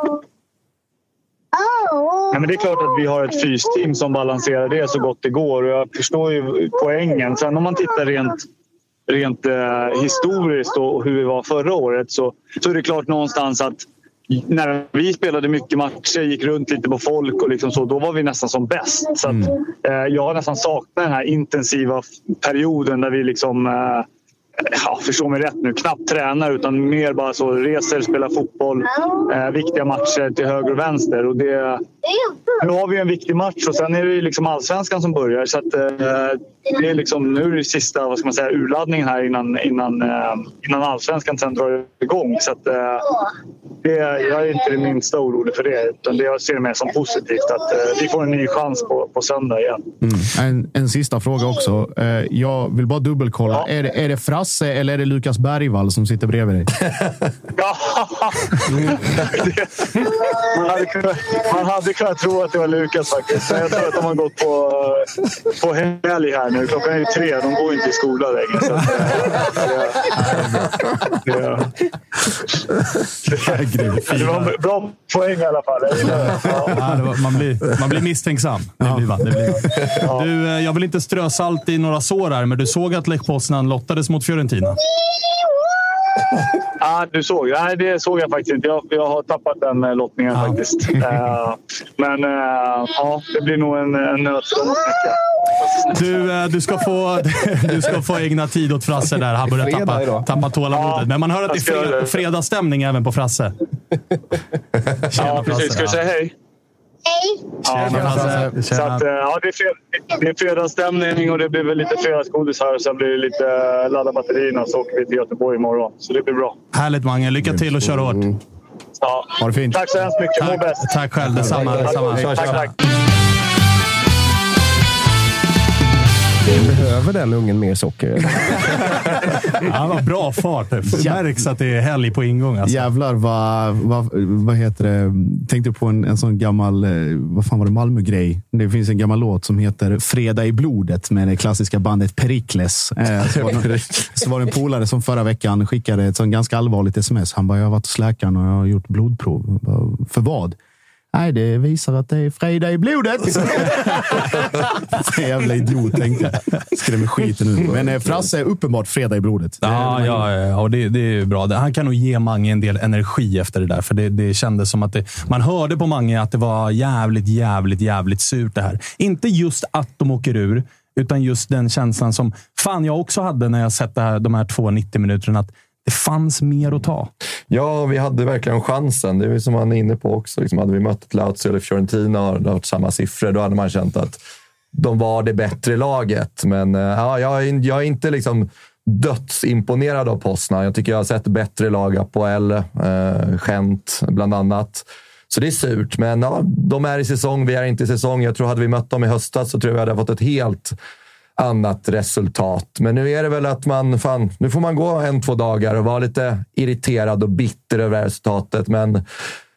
Ja, men det är klart att vi har ett fysteam som balanserar det så gott det går. Och jag förstår ju poängen. Sen om man tittar rent, rent eh, historiskt och hur vi var förra året så, så är det klart någonstans att när vi spelade mycket matcher, gick runt lite på folk och liksom så, då var vi nästan som bäst. Så att, mm. eh, jag har nästan saknat den här intensiva perioden där vi liksom eh, ja, förstå mig rätt nu, knappt tränar utan mer bara så reser, spelar fotboll, eh, viktiga matcher till höger och vänster. Och det, nu har vi en viktig match och sen är det liksom allsvenskan som börjar. Så att, eh, det är liksom, nu är det sista vad ska man säga, urladdningen här innan, innan, eh, innan allsvenskan sen drar igång. Så att, eh, det, jag är inte det minsta orolig för det. Utan det jag ser det mer som positivt att eh, vi får en ny chans på, på söndag igen. En, en sista fråga också. Eh, jag vill bara dubbelkolla. Är, det, är det Frasse eller är det Lukas Bergvall som sitter bredvid dig? Ja, man, hade man hade kunnat tro att det var Lukas faktiskt. Men jag tror att de har gått på, på helg här nu. Klockan är ju tre. De går inte i skola längre. Så att, eh, det, det, det var bra poäng i alla fall. Ja. Ja, var, man, blir, man blir misstänksam. Det blir man, det blir man. Du, eh, jag vill inte strö salt i några sår här, men du såg att Lech Poznan lottades mot Fiorentina. Ja, du såg. Nej, det såg jag faktiskt inte. Jag, jag har tappat den eh, lottningen faktiskt. Eh, men eh, ja, det blir nog en, en nöt. Du, eh, du, ska få, du ska få ägna tid åt Frasse där. Han börjar tappa, tappa tålamodet. Men man hör att det är fred, fredagsstämning även på Frasse. Ja, precis. Ska vi säga hej? Hej! Ja, Tjena, Frasse. så att, eh, ja, det, är fred, det är fredagsstämning och det blir väl lite fredagsgodis här. Sen blir det lite eh, ladda batterierna så åker vi till Göteborg imorgon. Så det blir bra. Härligt Mange. Lycka till och kör hårt. Ja. Ha det fint. Tack så hemskt mycket. Må bäst. Tack själv. Detsamma. detsamma. Tack, tack. Behöver den ungen mer socker? Ja, vad bra fart. Det märks att det är helg på ingång. Alltså. Jävlar vad, vad, vad heter det? Tänkte på en, en sån gammal, eh, vad fan var det, Malmö-grej. Det finns en gammal låt som heter Fredag i blodet med det klassiska bandet Perikles. Eh, Så var, det, så var det en polare som förra veckan skickade ett sånt ganska allvarligt sms. Han bara, jag har varit hos läkaren och jag har gjort blodprov. Bara, För vad? Nej, det visar att det är fredag i blodet. Så jävla idiot, tänkte jag. Skrämmer skiten mig. Men eh, Frasse är uppenbart fredag i blodet. Det- Ja, ja, ja och det, det är ju bra. Det- Han kan nog ge Mange en del energi efter det där. För det, det kändes som att det, man hörde på Mange att det var jävligt, jävligt, jävligt surt det här. Inte just att de åker ur, utan just den känslan som fan jag också hade när jag sett det här, de här två 90 minuterna. Att det fanns mer att ta. Ja, vi hade verkligen chansen. Det är som han är inne på också. Liksom, hade vi mött Lazio eller Fiorentina och det varit samma siffror, då hade man känt att de var det bättre laget. Men eh, ja, jag, är, jag är inte liksom dödsimponerad av Poznan. Jag tycker jag har sett bättre lag, Apoel, eh, Gent bland annat. Så det är surt, men ja, de är i säsong. Vi är inte i säsong. Jag tror hade vi mött dem i höstas så tror jag vi hade fått ett helt annat resultat. Men nu är det väl att man, fan, nu får man gå en, två dagar och vara lite irriterad och bitter över resultatet. Men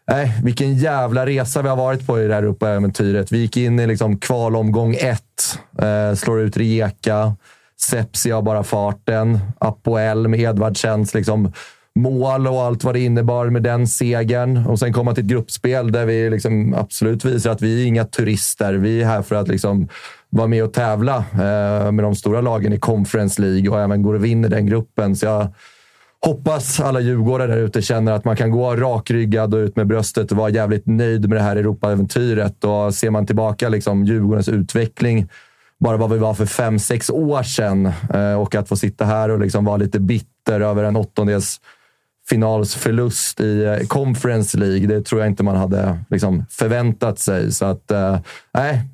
nej, vilken jävla resa vi har varit på i det här Europa-äventyret. Vi gick in i liksom kvalomgång ett, eh, slår ut Rijeka. Sepsi har bara farten. Apoel med Edvardsens liksom mål och allt vad det innebar med den segern. Och sen komma till ett gruppspel där vi liksom absolut visar att vi är inga turister. Vi är här för att liksom vara med och tävla eh, med de stora lagen i Conference League och även går och vinner den gruppen. Så jag hoppas alla djurgårdare där ute känner att man kan gå rakryggad och ut med bröstet och vara jävligt nöjd med det här Europa-äventyret. Och ser man tillbaka liksom Djurgårdens utveckling bara vad vi var för fem, sex år sedan eh, och att få sitta här och liksom vara lite bitter över en åttondels finalsförlust i eh, Conference League. Det tror jag inte man hade liksom förväntat sig. Så att, eh,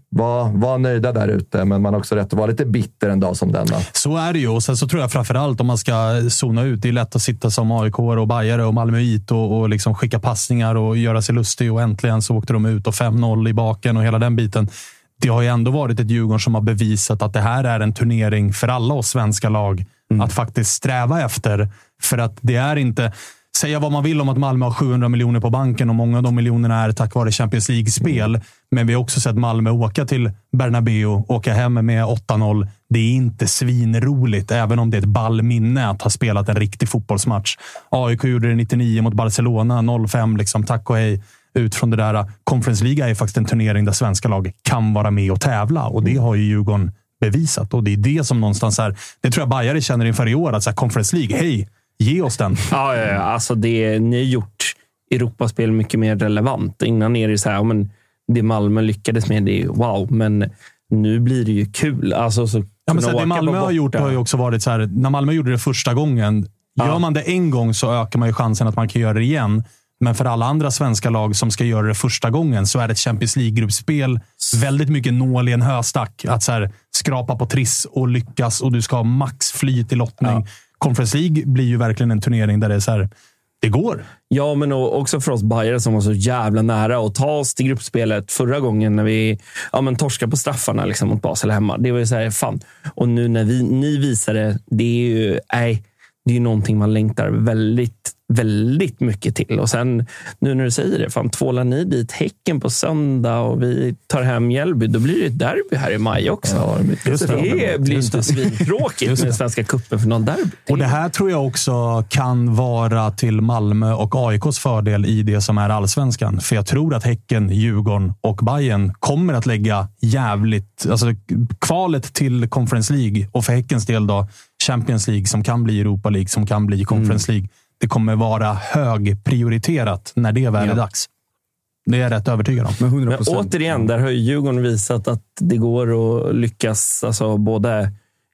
var, var nöjda där ute, men man har också rätt att vara lite bitter en dag som denna. Så är det ju. Och sen så tror jag framförallt om man ska zona ut. Det är lätt att sitta som AIK och Bajare och Malmöit och, och liksom skicka passningar och göra sig lustig. Och äntligen så åkte de ut och 5-0 i baken och hela den biten. Det har ju ändå varit ett Djurgården som har bevisat att det här är en turnering för alla oss svenska lag att faktiskt sträva efter. För att det är inte... Säga vad man vill om att Malmö har 700 miljoner på banken och många av de miljonerna är tack vare Champions League-spel. Men vi har också sett Malmö åka till Bernabéu, åka hem med 8-0. Det är inte svinroligt, även om det är ett ball minne att ha spelat en riktig fotbollsmatch. AIK gjorde det 99 mot Barcelona, 0-5, liksom, tack och hej. Ut från det där. Conference League är faktiskt en turnering där svenska lag kan vara med och tävla och det har ju Djurgården bevisat. Och det är det som någonstans är... Det tror jag Bajare känner inför i år. Att så här, Conference League, hej, ge oss den. Ja, ja, ja. alltså det, ni har gjort Europaspel mycket mer relevant. Innan är det så här, ja, men det Malmö lyckades med, det är wow. Men nu blir det ju kul. Alltså, så Ja, men så det Malmö har gjort har ju också varit så här. När Malmö gjorde det första gången. Gör man det en gång så ökar man ju chansen att man kan göra det igen. Men för alla andra svenska lag som ska göra det första gången så är ett Champions League-gruppspel väldigt mycket nål i en höstack. Att så här, skrapa på triss och lyckas och du ska ha max flyt i lottning. Conference League blir ju verkligen en turnering där det är så här, det går. Ja, men också för oss Bajare som var så jävla nära att ta oss till gruppspelet förra gången när vi ja, men torskade på straffarna liksom, mot Basel hemma. Det var ju så här, fan. Och nu när vi, ni visar det, det är ju, nej, det är ju någonting man längtar väldigt, väldigt mycket till. Och sen nu när du säger det, fan, tvålar ni dit Häcken på söndag och vi tar hem Mjällby, då blir det ett derby här i maj också. Ja, det, det blir inte svintråkigt med Svenska cupen för någon derby. Och det här tror jag också kan vara till Malmö och AIKs fördel i det som är allsvenskan. För jag tror att Häcken, Djurgården och Bayern kommer att lägga jävligt... Alltså kvalet till Conference League och för Häckens del då Champions League som kan bli Europa League, som kan bli Conference League. Det kommer vara högprioriterat när det väl är dags. Det är jag rätt övertygad om. Men, Men återigen, där har ju Djurgården visat att det går att lyckas alltså både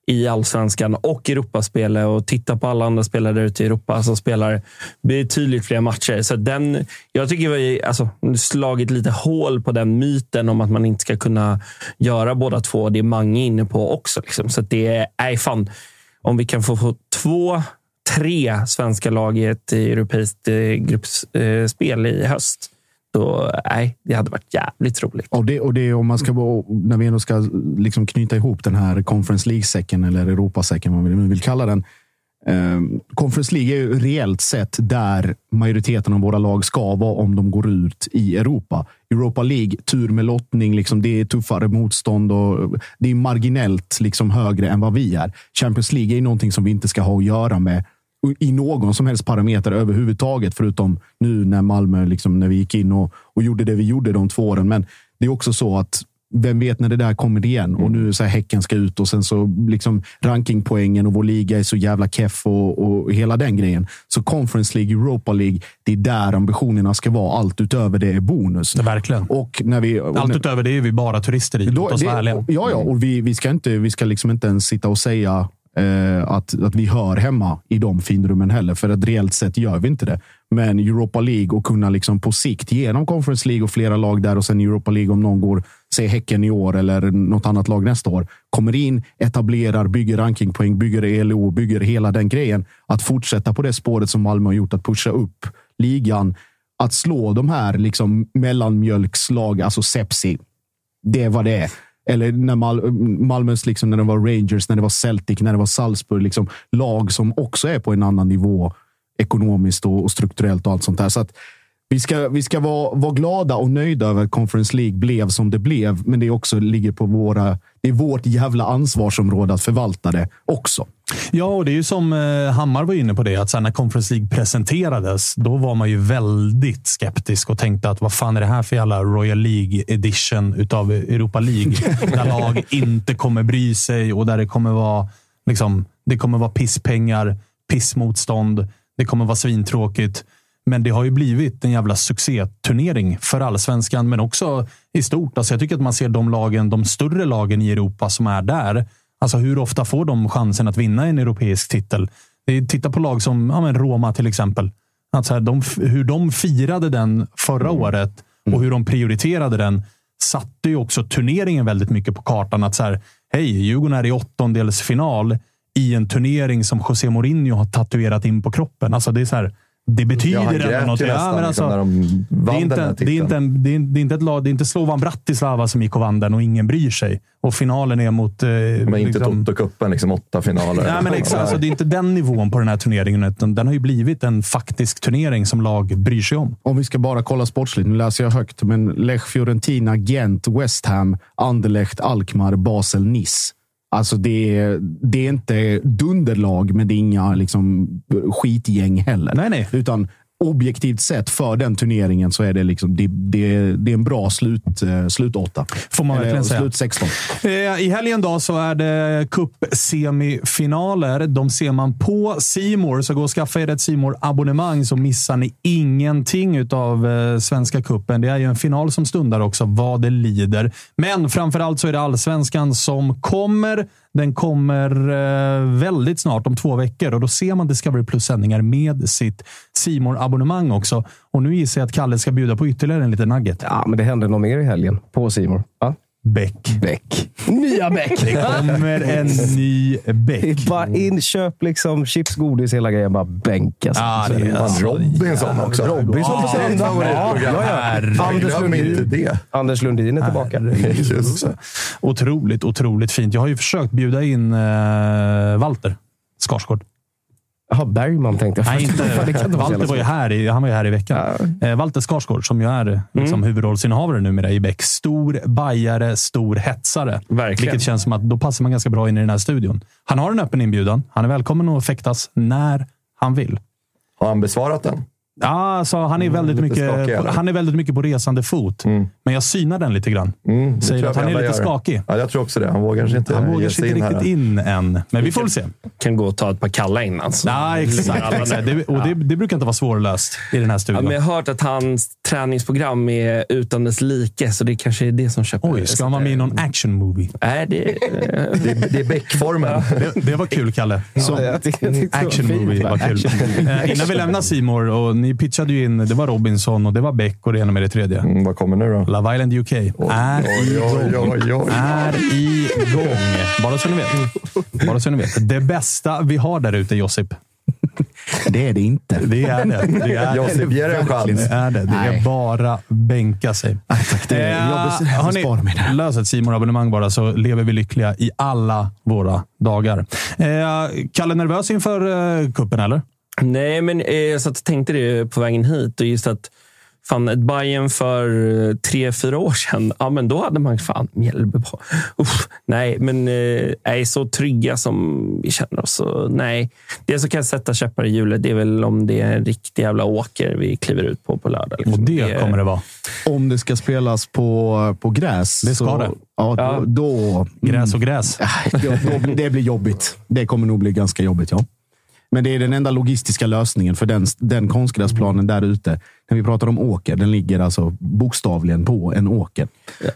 i allsvenskan och Europaspelet och titta på alla andra spelare där ute i Europa som spelar betydligt fler matcher. Så den, jag tycker vi har alltså, slagit lite hål på den myten om att man inte ska kunna göra båda två. Det är många inne på också. Liksom. Så det är fan om vi kan få, få två, tre svenska lag i ett eh, europeiskt eh, gruppspel i höst. Så nej, det hade varit jävligt roligt. Och det, och det om man ska, när vi ändå ska liksom knyta ihop den här Conference League-säcken eller Europasäcken, vad man vill kalla den. Eh, Conference League är ju reellt sett där majoriteten av våra lag ska vara om de går ut i Europa. Europa League, tur med lottning, liksom, det är tuffare motstånd och det är marginellt liksom, högre än vad vi är. Champions League är någonting som vi inte ska ha att göra med i någon som helst parameter överhuvudtaget, förutom nu när Malmö, liksom, när vi gick in och, och gjorde det vi gjorde de två åren. Men det är också så att vem vet när det där kommer igen? Och nu så här, Häcken ska ut och sen så liksom rankingpoängen och vår liga är så jävla keff och, och hela den grejen. Så Conference League, Europa League, det är där ambitionerna ska vara. Allt utöver det är bonus. Det verkligen. Och när vi, och Allt utöver det är vi bara turister i. Då, det, ja, ja, och vi, vi ska inte. Vi ska liksom inte ens sitta och säga Eh, att, att vi hör hemma i de finrummen heller. För att reellt sett gör vi inte det. Men Europa League och kunna liksom på sikt genom Conference League och flera lag där och sen Europa League om någon går, säg Häcken i år eller något annat lag nästa år, kommer in, etablerar, bygger rankingpoäng, bygger ELO, bygger hela den grejen. Att fortsätta på det spåret som Malmö har gjort, att pusha upp ligan, att slå de här liksom mellanmjölkslag, alltså Sepsi. Det är vad det är. Eller när Mal Malmös, liksom, när det var Rangers, när det var Celtic, när det var Salzburg. Liksom, lag som också är på en annan nivå ekonomiskt och, och strukturellt och allt sånt där. Så att vi ska, vi ska vara, vara glada och nöjda över att Conference League blev som det blev, men det också ligger på våra... Det är vårt jävla ansvarsområde att förvalta det också. Ja, och det är ju som eh, Hammar var inne på det, att sen när Conference League presenterades, då var man ju väldigt skeptisk och tänkte att vad fan är det här för jävla Royal League edition utav Europa League? där lag inte kommer bry sig och där det kommer vara, liksom, det kommer vara pisspengar, pissmotstånd. Det kommer vara svintråkigt. Men det har ju blivit en jävla succéturnering för allsvenskan, men också i stort. Alltså jag tycker att man ser de lagen, de större lagen i Europa som är där. Alltså hur ofta får de chansen att vinna en europeisk titel? Titta på lag som ja, Roma till exempel. Alltså här, de, hur de firade den förra mm. året och hur de prioriterade den satte ju också turneringen väldigt mycket på kartan. Att så här, hej, Djurgården är i åttondelsfinal i en turnering som José Mourinho har tatuerat in på kroppen. Alltså det är så här, det betyder ja, ändå något. Ja, men alltså, liksom, det, är inte, det, är inte en, det, är, det är inte ett lag, det är inte Slovan Bratislava som gick och vann den och ingen bryr sig. Och finalen är mot... Eh, men inte liksom, Toto-cupen, liksom åtta finaler. Nej, men exakt, alltså, det är inte den nivån på den här turneringen. Utan den har ju blivit en faktisk turnering som lag bryr sig om. Om vi ska bara kolla sportsligt, nu läser jag högt, men Lech Fiorentina, Gent, West Ham, Anderlecht, Alkmaar, Basel, Nice. Alltså det, är, det är inte dunderlag, men det är inga liksom, skitgäng heller. Nej, nej. Utan objektivt sett för den turneringen så är det, liksom, det, det, det är en bra slut, eh, slutåtta. Får man verkligen säga. Slut 16. Eh, I helgen då så är det cup-semifinaler. De ser man på Simor så gå och skaffa er ett simor abonnemang så missar ni ingenting av eh, Svenska kuppen. Det är ju en final som stundar också, vad det lider. Men framförallt så är det allsvenskan som kommer. Den kommer eh, väldigt snart, om två veckor. Och Då ser man Discovery Plus-sändningar med sitt simor abonnemang också. Och Nu gissar jag att Kalle ska bjuda på ytterligare en liten nugget. Ja, men det händer nog mer i helgen på Simor. Ja? Bäck. Bäck. Nya Bäck. Det kommer en ny Bäck. Bara inköp, liksom, chips, godis, hela grejen. Bara bänkas. Ja, det är Fan, alltså- Robinson också. Robinson på söndag. favoritprogram. Ja, Anders Lundin. det. Anders Lundin är tillbaka. Det. Otroligt, otroligt fint. Jag har ju försökt bjuda in eh, Walter Skarsgård. Jaha, Bergman tänkte jag. Nej, inte. Det kan Walter var ju här i, han var ju här i veckan. Eh, Walter Skarsgård, som ju är liksom, huvudrollsinnehavare numera i Beck. Stor bajare, stor hetsare. Verkligen. Vilket känns som att då passar man ganska bra in i den här studion. Han har en öppen inbjudan. Han är välkommen att fäktas när han vill. Har han besvarat den? Ja, alltså, han, är väldigt lite skakig, mycket, på, eller? han är väldigt mycket på resande fot. Men jag synar den lite grann. Mm, Säger att han är lite gör. skakig. Ja, jag tror också det. Han vågar kanske inte Han vågar sig inte in riktigt här. in än. Men vi får väl se. Kan gå och ta ett par kalla innan. så- Ja, exakt. Alla exakt. Det, och det, det brukar inte vara svårlöst i den här Ja, studion. men jag har hört att hans träningsprogram är utan dess like, så det kanske är det som köper... Oj, ska han vara med i någon action movie? Nej, det... Det, är- det är Beck-formen. Det, det var kul, Kalle. Ja, det var Action fint, movie var kul. Action Eh, Innan vi lämnar Simor och ni pitchade ju in, det var Robinson och det var Beck och det ena med det tredje. Mm, vad kommer nu då? Love Island UK är oj, igång. oj, oj. Är igång. Bara så ni vet. Bara så ni vet. Det bästa vi har där ute, Josip. Det är det inte. Det är det. det, är Josip, ge det en chans. Det är det. Det är Nej. bara bänka sig. tack. Det är- Eh, hörni. Lös ett simor abonnemang bara så lever vi lyckliga i alla våra dagar. Eh, Kalle, nervös inför eh, kuppen eller? Nej, men eh, jag satt och tänkte det på vägen hit. Och just att fan, ett Bayern för eh, tre, fyra år sedan, ja, men då hade man fan Mjällby på. Uff, nej, men eh, är så trygga som vi känner oss. Så, nej, det som kan sätta käppar i hjulet det är väl om det är en riktig jävla åker vi kliver ut på på lördag. liksom. Och det kommer det vara. Om det ska spelas på, på gräs. Det ska så, det. Ja, då, då, Gräs och gräs. då, då, det blir jobbigt. Det kommer nog bli ganska jobbigt, ja. Men det är den enda logistiska lösningen för den, den konstgräsplanen där ute. När vi pratar om åker, den ligger alltså bokstavligen på en åker.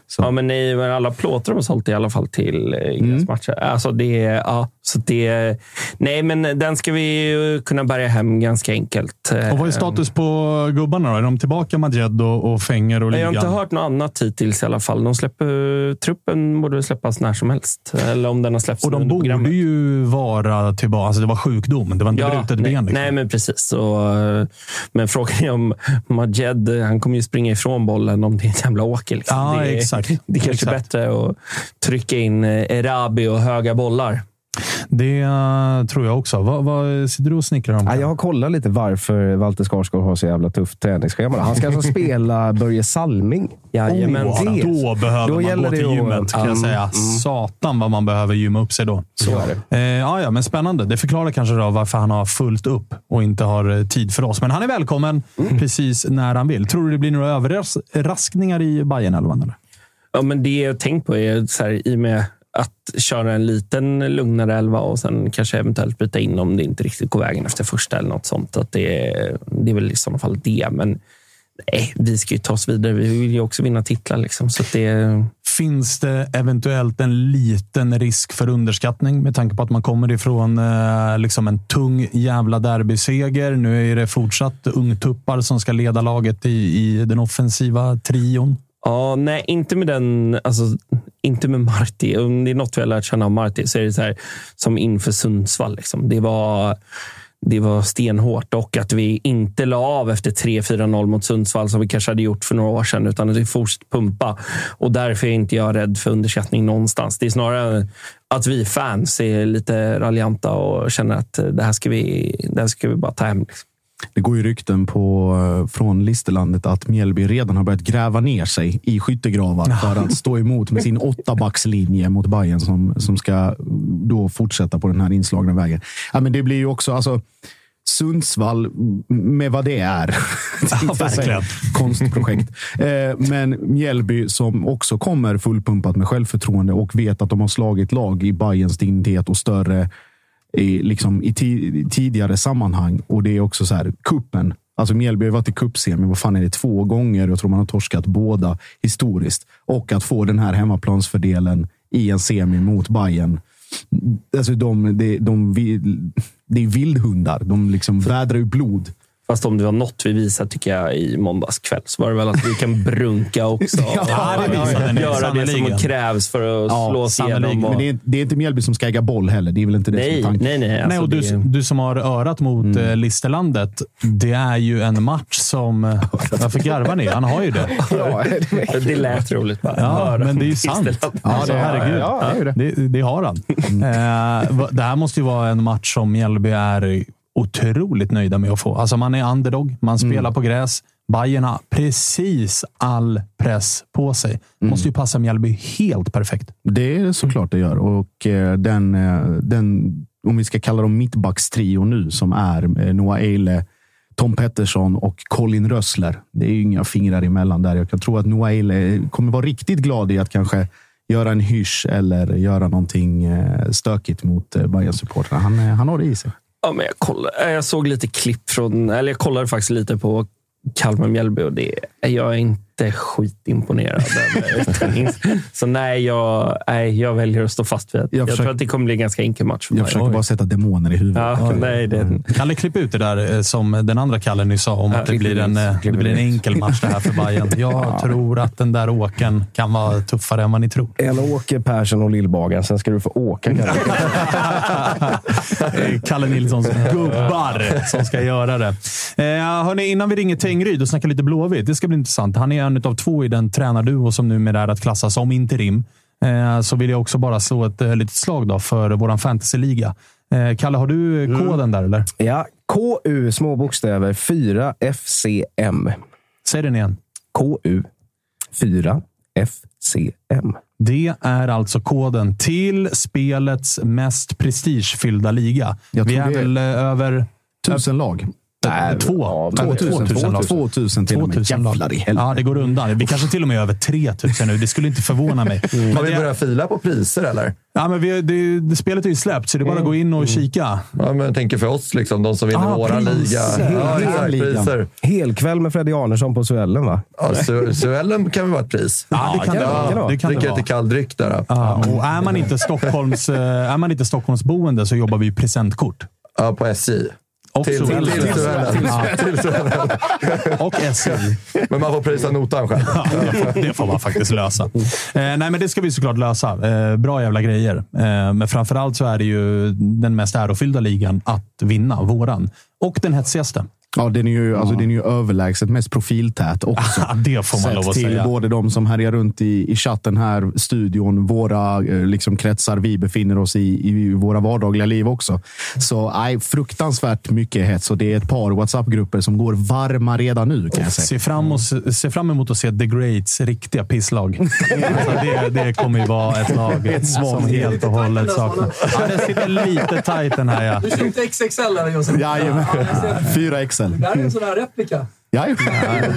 Så. Ja, men nej, men alla plåtar de har sålt i alla fall till eh, gräsmatcher. Alltså det, ja, så det, nej, men den ska vi ju kunna bärga hem ganska enkelt. Och vad är status på gubbarna då? Är de tillbaka, Majed och, och Fenger och Jag har ligan? inte hört något annat hittills i alla fall. De släpper, truppen borde släppas när som helst. Eller om den har släppts Och de borde programmet. ju vara tillbaka. Alltså det var sjukdom. Det var inte brutet nej, ben. Liksom. nej, men precis. Och, eh, men frågan är om Majed, han kommer ju springa ifrån bollen om det är en jävla åker. Liksom. Ja, det, är, exakt. det är kanske Exakt. bättre att trycka in eh, Erabi och höga bollar. Det eh, tror jag också. Vad, vad sitter du och snickrar om? Ja, jag har kollat lite varför Walter Skarsgård har så jävla tufft träningsschema. Han ska alltså spela Börje Salming. Jajamän. Om det- Då behöver Då man gå till gymmet, kan jag Mm, säga. Satan vad man behöver gymma upp sig då. Så är det. Eh, ja, ja, men spännande. Det förklarar kanske då varför han har fullt upp och inte har eh, tid för oss. Men han är välkommen Mm. precis när han vill. Tror du det blir några överraskningar i Bajen-elvan? eller? Ja, men det jag tänkt på är så här, i och med att köra en liten lugnare elva och sen kanske eventuellt byta in om det inte riktigt går vägen efter första eller något sånt. Att det, är- det är väl i sådana fall det. Men nej, vi ska ju ta oss vidare. Vi vill ju också vinna titlar. Liksom, så att det, Finns det eventuellt en liten risk för underskattning med tanke på att man kommer ifrån eh, liksom en tung jävla derbyseger? Nu är det fortsatt ungtuppar som ska leda laget i, i den offensiva trion. Ja, nej, inte med den. Alltså, inte med Marti. Om det är något vi har lärt känna av Marti så är det så här, som inför Sundsvall. Liksom. Det, var, det var stenhårt och att vi inte la av efter 3-4-0 mot Sundsvall som vi kanske hade gjort för några år sedan, utan att vi fortsatte pumpa. Och därför är inte jag rädd för underskattning någonstans. Det är snarare att vi fans är lite raljanta och känner att det här ska vi, det här ska vi bara ta hem. Liksom. Det går ju rykten på, eh, från Listerlandet att Mjällby redan har börjat gräva ner sig i skyttegravar för att stå emot med sin åttabackslinje mot Bayern som, som ska då fortsätta på den här inslagna vägen. Ja, men det blir ju också alltså, Sundsvall med vad det är. Ja, verkligen. Konstprojekt. Eh, Men Mjällby som också kommer fullpumpat med självförtroende och vet att de har slagit lag i Bayerns dignitet och större i, liksom, i ti- tidigare sammanhang. Och det är också så här, kuppen. Alltså Mjällby har varit i cupsemi, vad fan är det, två gånger. Jag tror man har torskat båda historiskt. Och att få den här hemmaplansfördelen i en semi mot Bayern. Alltså de, de, de, vill- det är vildhundar. De liksom vädrar ju blod. Fast om det var något vi visade tycker jag i måndags kväll så var det väl att vi kan brunka också. Ja, det visade ni, Göra det som krävs för att slå oss igenom. Men det är, det är inte Mjällby som ska äga boll heller. Det är väl inte det som är tanken. nej, Nej, och du, du som har örat mot mm. Listerlandet. Det är ju en match som... eh, Varför garvar ni? Han har ju det. det lät roligt. Bara. Ja, men det är ju sant. Alltså, herregud. Ja, det är ju det. Det, har han. Eh, va- det här måste ju vara en match som Mjällby är otroligt nöjda med att få. Alltså man är underdog, man spelar på gräs. Bayern har precis all press på sig. Måste ju passa Mjällby helt perfekt. Det är såklart det gör. Och eh, den, eh, den, om vi ska kalla dem mittbackstrio nu, som är eh, Noah Eile, Tom Pettersson och Colin Rössler. Det är ju inga fingrar emellan där. Jag kan tro att Noah Eile kommer vara riktigt glad i att kanske göra en hysch eller göra någonting stökigt mot Bayern supportrarna Han, han har det i sig. Ja, men jag, kollade, eh, jag såg lite klipp från... Eller jag kollade faktiskt lite på Kalmar-Mjällby och det, jag är inte skitimponerad. över. Så nej jag, nej, jag väljer att stå fast vid att jag, Jag försöker- tror att det kommer bli en ganska enkel match för Jag mig. försöker bara sätta demoner i huvudet. Ja, nej, det, Kalle, klipp ut det där eh, som den andra Kalle nyss sa om Ja, att det blir, en, eh, det blir en enkel match det här för Bayern. Jag tror att den där åken kan vara tuffare än vad ni tror. En Åke Persson och Lillbagen, sen ska du få åka. Kalle. Kalle Nilssons gubbar som ska göra det. Eh, hörni, innan vi ringer Tengryd och snackar lite Blåvitt. Det ska bli intressant. Han är en av två i den tränarduo som numera är att klassa som interim. Eh, så vill jag också bara slå ett eh, litet slag då för vår fantasyliga. Eh, Kalle, har du koden där eller? Ja, KU, små bokstäver, 4 FCM. Säg den igen. KU, 4 FCM. Det är alltså koden till spelets mest prestigefyllda liga. Jag Vi är det är- väl över... Tusen lag. Nej, två. två tusen. 2000 lag. 2000 till och med. 2000 lag. Jävlar i helvete. Ja, det går undan. Vi kanske till och med är över 3000 nu. Det skulle inte förvåna mig. Men Har vi börjat fila på priser eller? Ja, men vi, det, det spelet är ju släppt, så det är bara att gå in och kika. Ja, men jag tänker för oss, liksom, de som vinner Ah, våran priser. liga. Ja, Hel- priser. Helkväll med Freddy Arnesson på Suellen, va? Ja, Su- Suellen kan väl vara ett pris. Ja, det kan det vara. Det kan det Dricka vara. lite kall dryck där. Ja, och är man inte Stockholms, eh, är man inte Stockholmsboende så jobbar vi ju presentkort. Ja, på SJ. Och Till, till, till. Ja. till Suellen. Och SJ. Men man får prisa notan själv. Ja, det, får, det får man faktiskt lösa. Eh, nej, men det ska vi såklart lösa. Eh, bra jävla grejer. Eh, men framförallt så är det ju den mest ärofyllda ligan att vinna, våran. Och den hetsigaste. Ja, den är ju, alltså, den är ju överlägset mest profiltät också. det får man Sett lov att till säga. både de som härjar runt i, i chatten här, studion, våra eh, liksom, kretsar vi befinner oss i, i våra vardagliga liv också. Så nej, fruktansvärt mycket hets och det är ett par WhatsApp-grupper som går varma redan nu kan jag säga. Se fram, och, se fram emot att se The Greats riktiga pisslag. alltså det, det kommer ju vara ett lag Ett som helt och hållet saknar... Ja, det sitter lite tajt den här. Ja. Du köpte XXL eller Josef? Jajamän. Fyra XL. Det här är en sån här replika. Jajamän.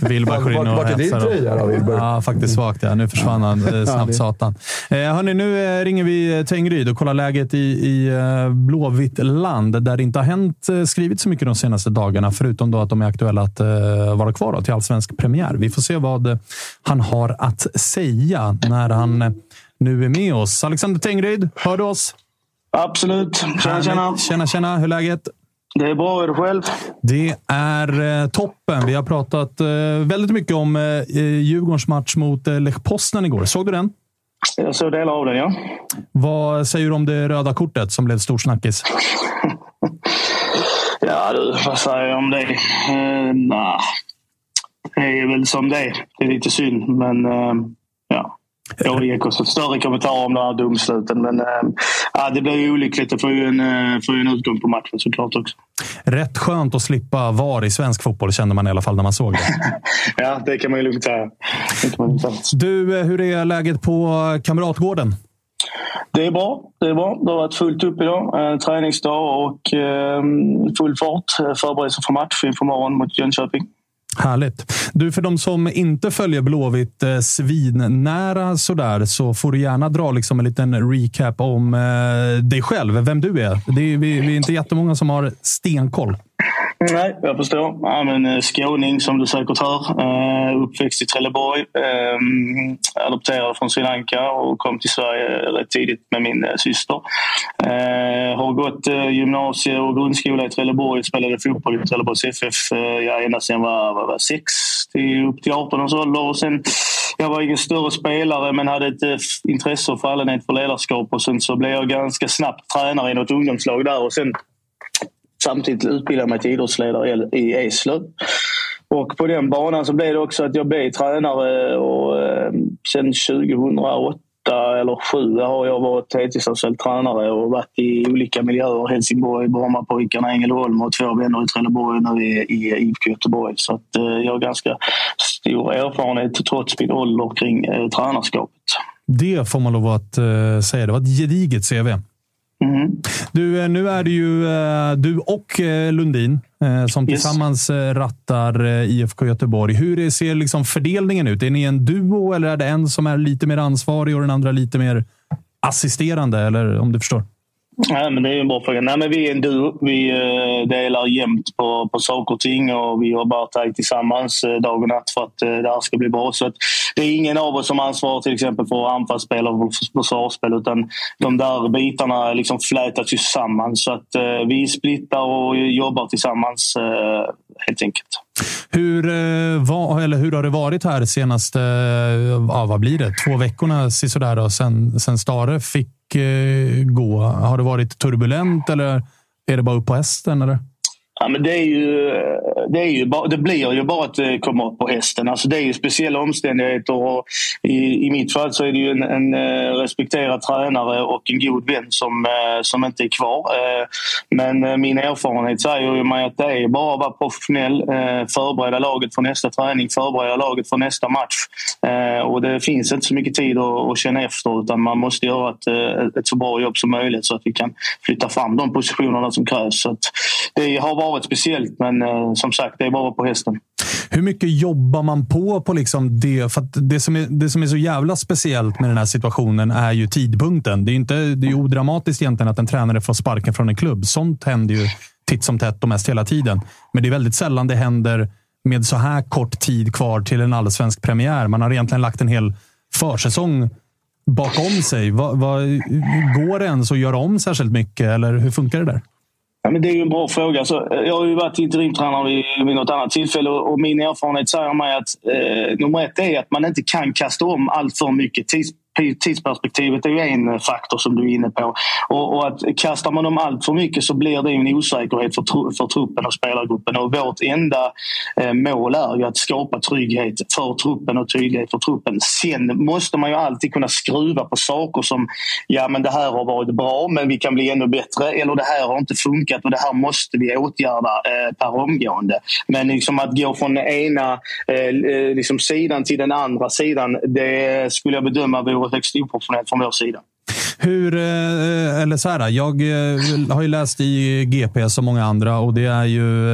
Wilbur går in och Vart är din tröja då, Wilbur? Ja, faktiskt svagt. Ja. Nu försvann han eh, snabbt satan. Eh, hörni, nu eh, ringer vi eh, Tengryd och kollar läget i, i Blåvitt land, där det inte har hänt, skrivit så mycket de senaste dagarna, förutom då att de är aktuella att eh, vara kvar då, till allsvensk premiär. Vi får se vad han har att säga när han nu är med oss. Alexander Tengryd, hör du oss? Absolut. Tjena, tjena. Tjena, tjena. Hur är läget? Det är bra. Är du själv? Det är eh, toppen. Vi har pratat eh, väldigt mycket om eh, Djurgårdens match mot eh, Lech Poznan igår. Såg du den? Jag såg delar av den, ja. Vad säger du om det röda kortet som blev stor snackis? Ja du, vad säger jag om det? Uh, nah. Det är väl som det. Det är lite synd, men eh, ja. Jag har inga större kommentarer om de här domsluten, men eh, ja, det blir ju olyckligt. Det får ju en, eh, får ju en utgång på matchen såklart också. Rätt skönt att slippa VAR i svensk fotboll kände man i alla fall när man såg det. Ja, det kan man ju lugnt säga. Du, eh, hur är läget på Kamratgården? Det är bra. Det är bra. Det har varit fullt upp idag. Eh, träningsdag och eh, full fart. Eh, Förberedelser för match inför morgon mot Jönköping. Härligt. Du, för de som inte följer Blåvitt eh, svinnära sådär, så får du gärna dra liksom en liten recap om eh, dig själv, vem du är. Det är vi, vi är inte jättemånga som har stenkoll. Nej, jag förstår. Ja, men, eh, skåning som du säkert hör. Eh, uppväxt i Trelleborg. Ehm, adopterad från Sri Lanka och kom till Sverige rätt tidigt med min eh, syster. Har gått eh, gymnasie och grundskola i Trelleborg. Spelade fotboll i Trelleborgs FF ja, ända sedan jag var, var, var sex till, upp till 18 års ålder. Och sen, jag var ingen större spelare men hade ett intresse och fallenhet för ledarskap. Och sen så blev jag ganska snabbt tränare i något ungdomslag där. Och sen samtidigt utbildade jag mig till idrottsledare i Eslöv. Och på den banan så blev det också att jag blev tränare och eh, sen 2008 eller 2007 har jag varit heltidsanställd tränare och varit i olika miljöer. Helsingborg, Brommapojkarna, Ängelholm och två vänner i Trelleborg nu i, i IFK Göteborg. Så att, eh, jag har ganska stor erfarenhet trots min ålder kring eh, tränarskapet. Det får man lov att eh, säga. Det var ett gediget CV. Mm. Du, eh, nu är det ju eh, du och eh, Lundin som Yes. tillsammans eh, rattar IFK Göteborg. Hur ser liksom fördelningen ut? Är ni en duo eller är det en som är lite mer ansvarig och den andra lite mer assisterande? Eller om du förstår? Nej, men det är en bra fråga. Nej, men vi är en duo. Vi eh, delar jämnt på, på saker och ting och vi jobbar tajt tillsammans eh, dag och natt för att eh, det här ska bli bra. Så att det är ingen av oss som ansvarar till exempel för anfallsspel och försvarsspel utan de där bitarna liksom flätas ju samman. Så att vi splittar och jobbar tillsammans helt enkelt. Hur, eh, eller hur har det varit här senaste ja, vad blir det? två veckorna sådär då, sen, sen Stare fick eh, gå? Har det varit turbulent eller är det bara upp på hästen? Eller? Ja, men det, är ju, det, är ju bara, det blir ju bara att eh, komma upp på hästen. Alltså det är ju speciella omständigheter. Och i, I mitt fall så är det ju en, en eh, respekterad tränare och en god vän som, eh, som inte är kvar. Men min erfarenhet säger ju mig att det är bara att vara professionell, förbereda laget för nästa träning, förbereda laget för nästa match. Och det finns inte så mycket tid att, att känna efter utan man måste göra ett, ett så bra jobb som möjligt så att vi kan flytta fram de positionerna som krävs. Så att det har varit speciellt men eh, som sagt, det är bara på hästen. Hur mycket jobbar man på på liksom det? För att det, som är, det som är så jävla speciellt med den här situationen är ju tidpunkten. Det är, inte, det är odramatiskt egentligen att en tränare får sparken från en klubb. Sånt händer ju titt som tätt och mest hela tiden. Men det är väldigt sällan det händer med så här kort tid kvar till en allsvensk premiär. Man har egentligen lagt en hel försäsong bakom sig. Va, va, går det ens att göra om särskilt mycket? Eller hur funkar det där? Ja, men det är ju en bra fråga. Så, eh, jag har ju varit interimtränare vid, vid något annat tillfälle och, och min erfarenhet säger mig att eh, nummer ett är att man inte kan kasta om allt för mycket. Tids, tidsperspektivet är ju en eh, faktor som du är inne på. Och, och att kastar man om allt för mycket så blir det en osäkerhet för, tru, för truppen och spelargruppen. Och vårt enda eh, mål är ju att skapa trygghet för truppen och tydlighet för truppen. Sen måste man ju alltid kunna skruva på saker som ja men det här har varit bra men vi kan bli ännu bättre. Eller det här har inte funkat och det här måste vi åtgärda eh, per omgående. Men liksom att gå från den ena eh, eh liksom sidan till den andra sidan det skulle jag bedöma vore högst oprofessionellt från vår sida. Hur, eh, eller så här, jag eh, har ju läst i GP som många andra och det är ju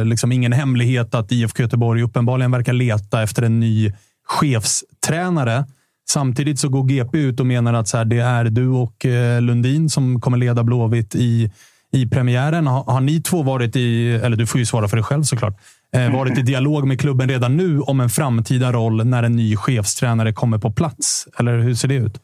eh, liksom ingen hemlighet att IFK Göteborg uppenbarligen verkar leta efter en ny chefstränare. Samtidigt så går GP ut och menar att så här, det är du och Lundin som kommer leda Blåvitt i, i premiären. Har, har ni två varit i, eller du får ju svara för dig själv såklart, Eh, varit i dialog med klubben redan nu om en framtida roll när en ny chefstränare kommer på plats? Eller hur ser det ut?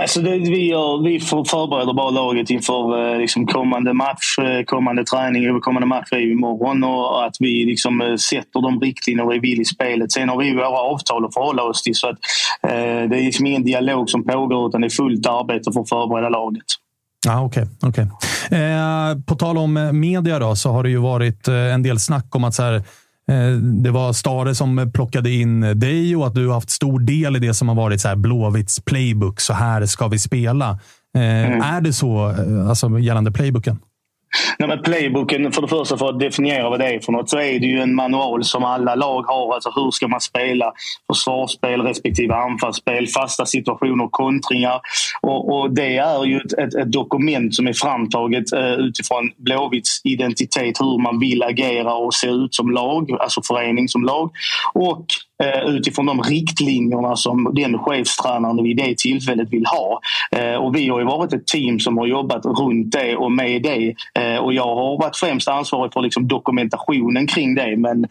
Alltså det, vi, gör, vi förbereder bara laget inför eh, liksom kommande match, eh, kommande träning. Kommande match är ju imorgon och att vi liksom sätter de riktlinjer vi vill i spelet. Sen har vi våra avtal att förhålla oss till. Så att, eh, det är liksom ingen dialog som pågår utan det är fullt arbete för att förbereda laget. Ja, Okej. okej. Eh, på tal om eh, media då, så har det ju varit eh, en del snack om att så här, eh, det var Stare som plockade in dig och att du har haft stor del i det som har varit så här Blåvitts playbook. Så här ska vi spela. Eh, Är det så eh, alltså, gällande playbooken? Nej, men playbooken, för det första för att definiera vad det är för något, så är det ju en manual som alla lag har. Alltså hur ska man spela försvarsspel respektive anfallsspel, fasta situationer, kontringar. Och, och det är ju ett, ett, ett dokument som är framtaget eh, utifrån Blåvitts identitet, hur man vill agera och se ut som lag, alltså förening som lag. Och Eh, utifrån de riktlinjerna som den chefstränaren vid det tillfället vill ha. Eh, och vi har ju varit ett team som har jobbat runt det och med det. Eh, och jag har varit främst ansvarig för liksom dokumentationen kring det. Men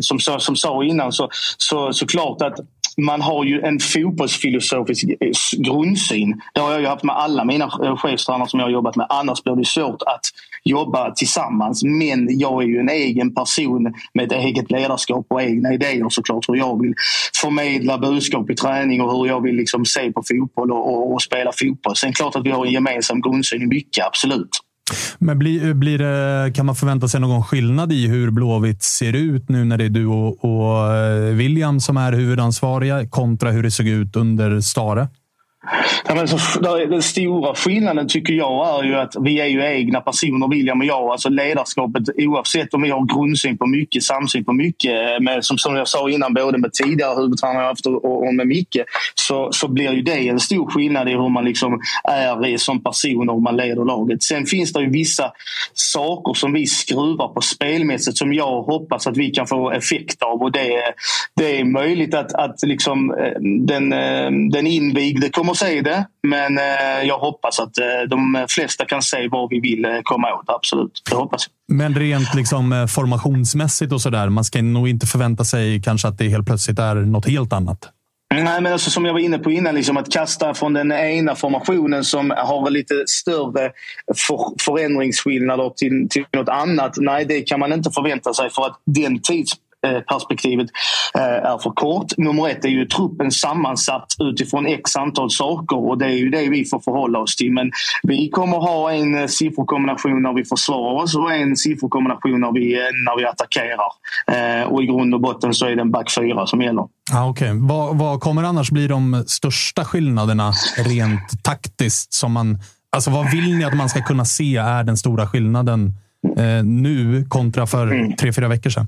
som, som sa innan så, så, så klart att man har ju en fotbollsfilosofisk eh, grundsyn. Det har jag ju haft med alla mina eh, chefstränare som jag har jobbat med. Annars blir det svårt att jobba tillsammans. Men jag är ju en egen person med ett eget ledarskap och egna idéer såklart. Hur jag vill förmedla budskap i träning och hur jag vill liksom se på fotboll och, och, och spela fotboll. Sen klart att vi har en gemensam grundsyn i mycket, absolut. Men blir, blir det, kan man förvänta sig någon skillnad i hur Blåvitt ser ut nu när det är du och, och eh, William som är huvudansvariga kontra hur det såg ut under Stare? Ja, men så, den stora skillnaden tycker jag är ju att vi är ju egna personer, William och jag. Alltså ledarskapet, oavsett om vi har grundsyn på mycket, samsyn på mycket. Eh, med, som, som jag sa innan, både med tidigare huvudtränare jag haft och, och med Micke. Så, så blir ju det en stor skillnad i hur man liksom är som person och hur man leder laget. Sen finns det ju vissa saker som vi skruvar på spelmässigt som jag hoppas att vi kan få effekt av. Och det, det är möjligt att, att liksom, eh, den, eh, den invigde kommer att se det. Men eh, jag hoppas att eh, de flesta kan se vad vi vill eh, komma åt. Absolut, det hoppas jag. Men rent liksom, formationsmässigt och sådär. Man ska nog inte förvänta sig kanske att det helt plötsligt är något helt annat. Nej, men alltså, som jag var inne på innan, liksom, att kasta från den ena formationen som har lite större för, förändringsskillnader till, till något annat. Nej, det kan man inte förvänta sig för att den tids perspektivet eh, är för kort. Nummer ett är ju truppen sammansatt utifrån x antal saker och det är ju det vi får förhålla oss till. Men vi kommer ha en eh, sifferkombination när vi försvarar oss och en sifferkombination när vi, när vi attackerar. Och i grund och botten så är det en back fyra som gäller. Ah, okay. vad, vad kommer annars bli de största skillnaderna rent taktiskt? Som man, alltså vad vill ni att man ska kunna se är den stora skillnaden eh, nu kontra för mm. tre, fyra veckor sedan?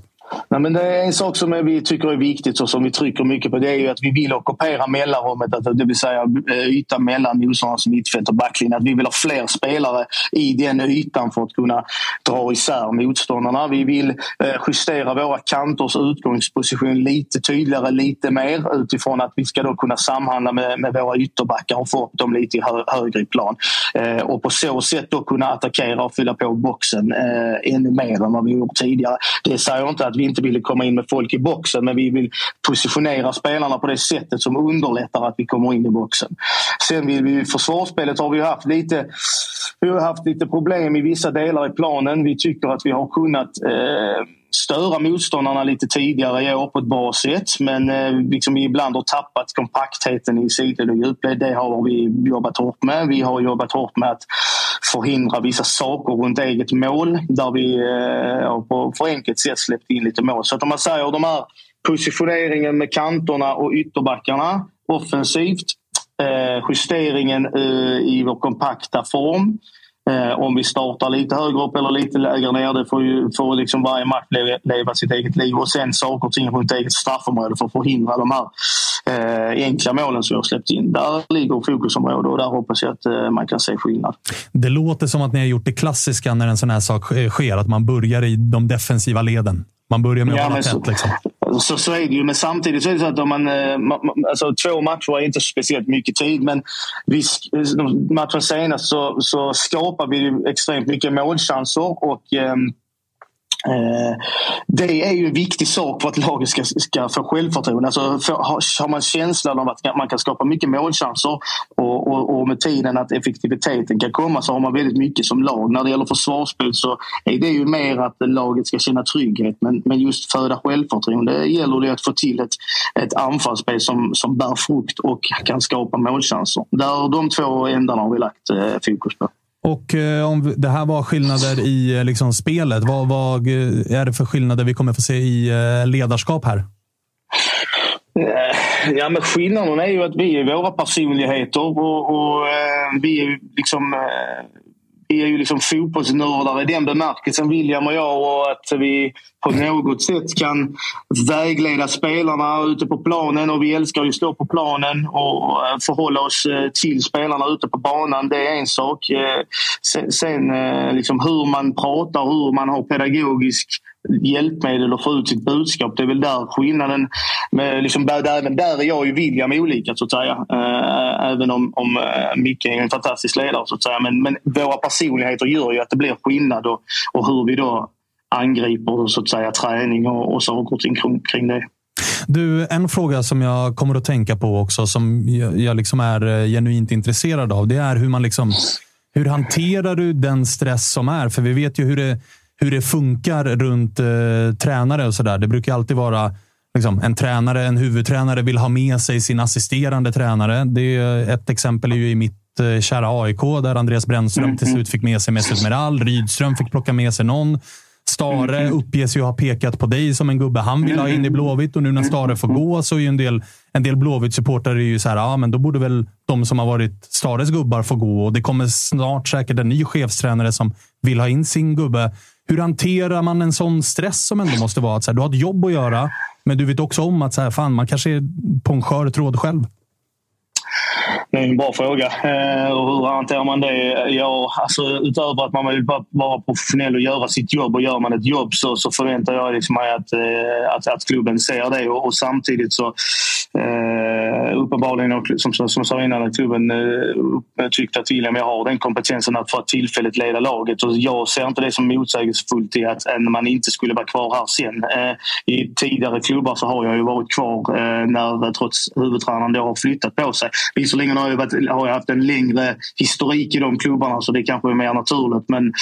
Nej, men det är en sak som vi tycker är viktigt och som vi trycker mycket på. Det är ju att vi vill ockupera mellanrummet, det vill säga eh, ytan mellan motståndarnas mittfält och backlinjen. Att vi vill ha fler spelare i den ytan för att kunna dra isär motståndarna. Vi vill eh, justera våra kanters utgångsposition lite tydligare, lite mer utifrån att vi ska då kunna samhandla med, med våra ytterbackar och få upp dem lite i hö, högre plan. Eh, och på så sätt då kunna attackera och fylla på boxen eh, ännu mer än vad vi gjort tidigare. Det säger inte att vi inte ville komma in med folk i boxen men vi vill positionera spelarna på det sättet som underlättar att vi kommer in i boxen. Sen vill vi, försvarsspelet har vi haft lite, vi har haft lite problem i vissa delar i planen. Vi tycker att vi har kunnat eh, störa motståndarna lite tidigare i år på ett bra sätt. Men eh, liksom vi ibland har tappat kompaktheten i sidled och djupled. Det har vi jobbat hårt med. Vi har jobbat hårt med att förhindra vissa saker runt eget mål där vi eh, på för enkelt sätt släppt in lite mål. Så att om man säger de här positioneringen med kanterna och ytterbackarna offensivt, eh, justeringen eh, i vår kompakta form eh, om vi startar lite högre upp eller lite lägre ner, det får, ju, får liksom varje match leva, leva sitt eget liv. Och sen saker och ting runt eget straffområde för att förhindra de här eh, enkla målen som har släppt in. Där ligger fokusområde och där hoppas jag att eh, man kan se skillnad. Det låter som att ni har gjort det klassiska när en sån här sak sker, att man börjar i de defensiva leden. Man börjar med att ja, hålla tätt. Liksom. Så, så är det ju. Men samtidigt så är det så att om man, eh, alltså, två matcher är inte speciellt mycket tid. Men vi, matchen senast så, så skapar vi extremt mycket målchanser. Och, eh, Eh, Eh, det är ju en viktig sak för att laget ska, ska få självförtroende. Alltså för, har man känslan av att man kan skapa mycket målchanser och, och, och, med tiden att effektiviteten kan komma så har man väldigt mycket som lag. När det gäller försvarsspel så är det ju mer att laget ska känna trygghet men, men just föda självförtroende gäller det att få till ett, ett anfallsspel som, som bär frukt och kan skapa målchanser. Där de två ändarna har vi lagt eh, fokus på. Och eh, om det här var skillnader i eh, liksom, spelet, vad, vad eh, är det för skillnader vi kommer få se i ledarskap här? Ja, men skillnaden är ju att vi är våra personligheter och, och vi är liksom vi är ju liksom fotbollsnördar i den bemärkelsen, William och jag. Och att vi på något sätt kan vägleda spelarna ute på planen. Och vi älskar ju att stå på planen och eh, förhålla oss eh, till spelarna ute på banan. Det är en sak. Eh, sen liksom hur man pratar, hur man har pedagogisk hjälpmedel att få ut sitt budskap. Det är väl där skillnaden. Med, liksom, även där är jag och William olika så att säga. Äh, även om, om äh, Micke är en fantastisk ledare så att säga. Men, men våra personligheter gör ju att det blir skillnad och, och hur vi då angriper så att säga träning och, och saker och ting kring, kring det. Du, en fråga som jag kommer att tänka på också, som jag, liksom är eh, genuint intresserad av, det är hur man liksom hur hanterar du den stress som är? För vi vet ju hur det, hur det funkar runt eh, tränare och sådär. Det brukar alltid vara liksom, en tränare, en huvudtränare vill ha med sig sin assisterande tränare. Det är, ett exempel är ju i mitt eh, kära AIK, där Andreas Brännström till slut fick med sig Mesut Meral. Rydström fick plocka med sig någon. Stare uppges ju ha pekat på dig som en gubbe han vill ha in i Blåvitt och nu när Stare får gå så är ju en del, en del Blåvitt-supportrar ju så här, ja men då borde väl de som har varit Stares gubbar få gå och det kommer snart säkert en ny chefstränare som vill ha in sin gubbe. Hur hanterar man en sån stress som ändå måste vara att så här, du har ett jobb att göra, men du vet också om att så här, fan, man kanske är på en skör tråd själv? Det är en bra fråga. Eh, och hur hanterar man det? Ja, alltså, utöver att man vill vara professionell och göra sitt jobb och gör man ett jobb så, så förväntar jag liksom mig att, eh, att, att klubben ser det. Och, och samtidigt så eh, uppenbarligen, och, som, som jag sa innan, att klubben eh, tyckte att William jag har den kompetensen att för att tillfälligt leda laget. Och jag ser inte det som motsägelsefullt i att eh, man inte skulle vara kvar här sen. Eh, I tidigare klubbar så har jag ju varit kvar eh, när eh, trots huvudtränaren då har flyttat på sig. Visserligen har jag, varit, har jag haft en längre historik i de klubbarna så det kanske är mer naturligt. Men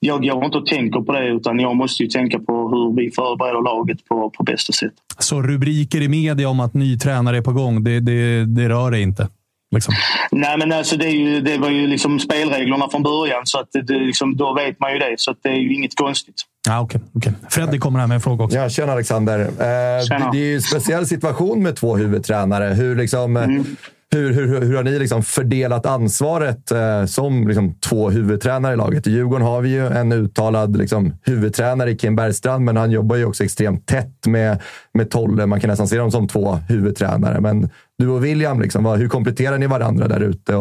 jag går inte och tänker på det utan jag måste ju tänka på hur vi förbereder laget på, på bästa sätt. Så rubriker i media om att ny tränare är på gång, det, det, det rör dig inte? Liksom. Nej, men alltså det, är ju, det var ju liksom spelreglerna från början, så att det, liksom, då vet man ju det. Så det är ju inget konstigt. Ja, okay, okay. Freddy kommer här med en fråga också. Ja, tjena Alexander. Eh, Tjena. Det är ju en speciell situation med två huvudtränare. Hur, liksom, eh, Mm hur, hur, hur har ni liksom fördelat ansvaret eh, som liksom, två huvudtränare i laget? I Djurgården har vi ju en uttalad liksom, huvudtränare i Kim Bergstrand, men han jobbar ju också extremt tätt med, med Tolle. Man kan nästan se dem som två huvudtränare. Men du och William, liksom, vad, hur kompletterar ni varandra där ute?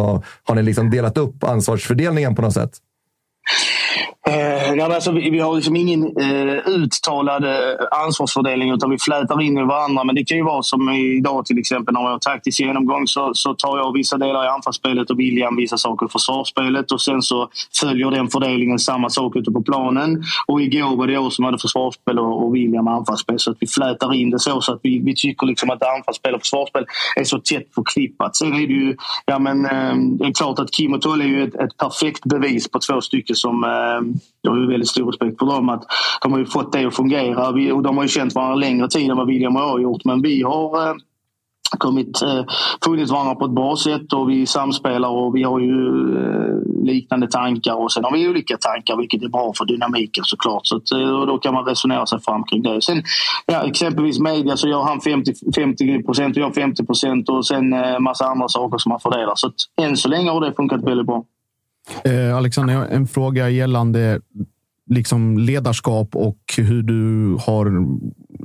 Har ni liksom delat upp ansvarsfördelningen på något sätt? Eh, nej, alltså, vi, vi har liksom ingen eh, uttalad eh, ansvarsfördelning utan vi flätar in i varandra. Men det kan ju vara som idag till exempel när vi har taktisk genomgång så, så tar jag vissa delar i anfallsspelet och William vissa saker i försvarsspelet. Och sen så följer den fördelningen samma sak ute på planen. Och igår var det jag som hade försvarsspel och, och William anfallsspel. Så att vi flätar in det så, så att vi, vi tycker liksom att anfallsspel och försvarsspel är så tätt förknippat. Sen är det ju, ja men eh, det är klart att Kim och Tolle är ju ett, ett perfekt bevis på två stycken som eh, jag har ju väldigt stor respekt för dem. Att de har ju fått det att fungera. Och de har ju känt varandra längre tid än vad William och jag har gjort. Men vi har eh, kommit, eh, funnit varandra på ett bra sätt och vi samspelar och vi har ju eh, liknande tankar. Och sen har vi olika tankar vilket är bra för dynamiken såklart. Så att, och då kan man resonera sig fram kring det. Sen ja, exempelvis media så gör han 50, 50 procent och jag 50 procent och sen massa andra saker som man fördelar. Så att, än så länge har det funkat väldigt bra. Eh, Alexander, en fråga gällande liksom ledarskap och hur du har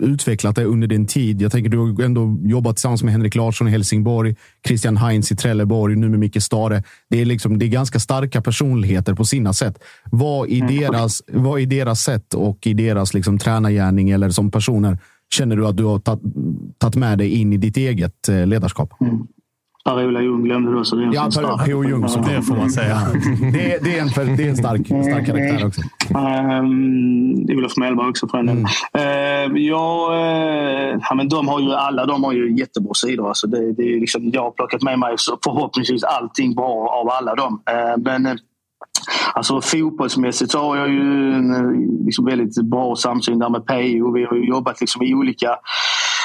utvecklat det under din tid. Jag tänker du har ändå jobbat tillsammans med Henrik Larsson i Helsingborg, Christian Heinz i Trelleborg, nu med Micke Stare. Det är, liksom, det är ganska starka personligheter på sina sätt. Vad i deras, vad i deras sätt och i deras liksom, tränargärning eller som personer känner du att du har tagit- med dig in i ditt eget eh, ledarskap? Per-Ola Ljung glömde du också. Det är en Ja, stark- Per-Ola Ljung, så det får man säga. Det, är- det, är, en, för- det är en stark, stark karaktär också. Um, Olof Mellberg också för en del. Eh, ja, eh, ja, men de har ju alla de har ju jättebra sidor. Alltså det, det är liksom, jag har plockat med mig så förhoppningsvis allting bra av alla dem. Eh, men eh, Alltså fotbollsmässigt så har jag ju en eh, liksom väldigt bra samsyn där med PO. Vi har ju jobbat liksom i olika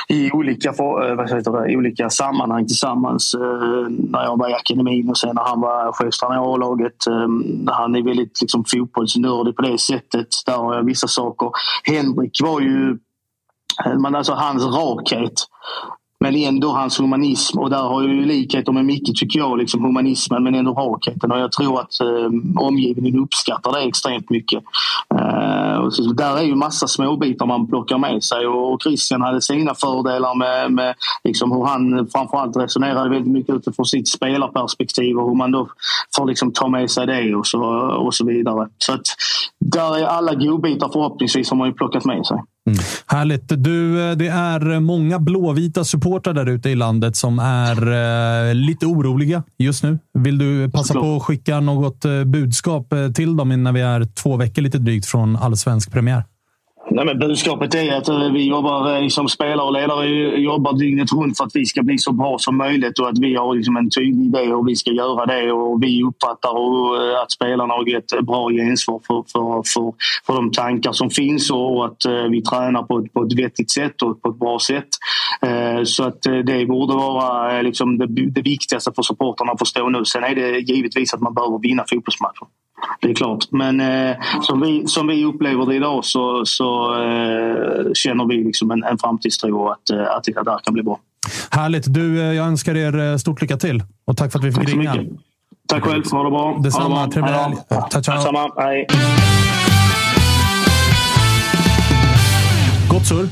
i olika, eh, vad heter det, i olika sammanhang tillsammans. Eh, när jag var i akademin och sen när han var chefstränare i A-laget. Eh, han är väldigt liksom, fotbollsnördig på det sättet. Där har jag vissa saker. Henrik var ju men alltså hans rakhet. Men ändå hans humanism. Och där har jag ju likheter med Micke tycker jag. Liksom humanismen men ändå rakheten. Och jag tror att eh, omgivningen uppskattar det extremt mycket. Eh, och så, där är ju massa småbitar man plockar med sig. Och Christian hade sina fördelar med, med liksom hur han framförallt resonerade väldigt mycket utifrån sitt spelarperspektiv och hur man då får liksom ta med sig det och så, och så vidare. Så att där är alla godbitar förhoppningsvis har man ju plockat med sig. Mm. Härligt. Du, eh, det är många blåvita supportrar där ute i landet som är eh, lite oroliga just nu. Vill du passa på att skicka något eh, budskap eh, till dem innan vi är två veckor lite drygt från allsvensk premiär? Nej, men budskapet är att eh, vi jobbar eh, liksom, som spelare och ledare jobbar dygnet runt för att vi ska bli så bra som möjligt och att vi har liksom en tydlig idé och vi ska göra det och vi uppfattar och, eh, att spelarna har gett bra gensvar för, för, för, för de tankar som finns och att vi tränar på ett, på ett vettigt sätt och på ett bra sätt. Så att det borde vara liksom det, det viktigaste för supportrarna att förstå nu. Sen är det givetvis att man behöver vinna fotbollsmatcher. Det är klart. Men eh, som, vi, som vi upplever det idag så, så eh, känner vi liksom en, en framtidstro att, eh, att det där kan bli bra. Härligt. Du, eh, jag önskar er eh, stort lycka till och tack för att vi fick Tack ringa. mycket. Tack själv. Ha det bra. Detsamma. Ha det bra. Trevlig helg. Ciao, ciao. Detsamma. Hej. Gott surr,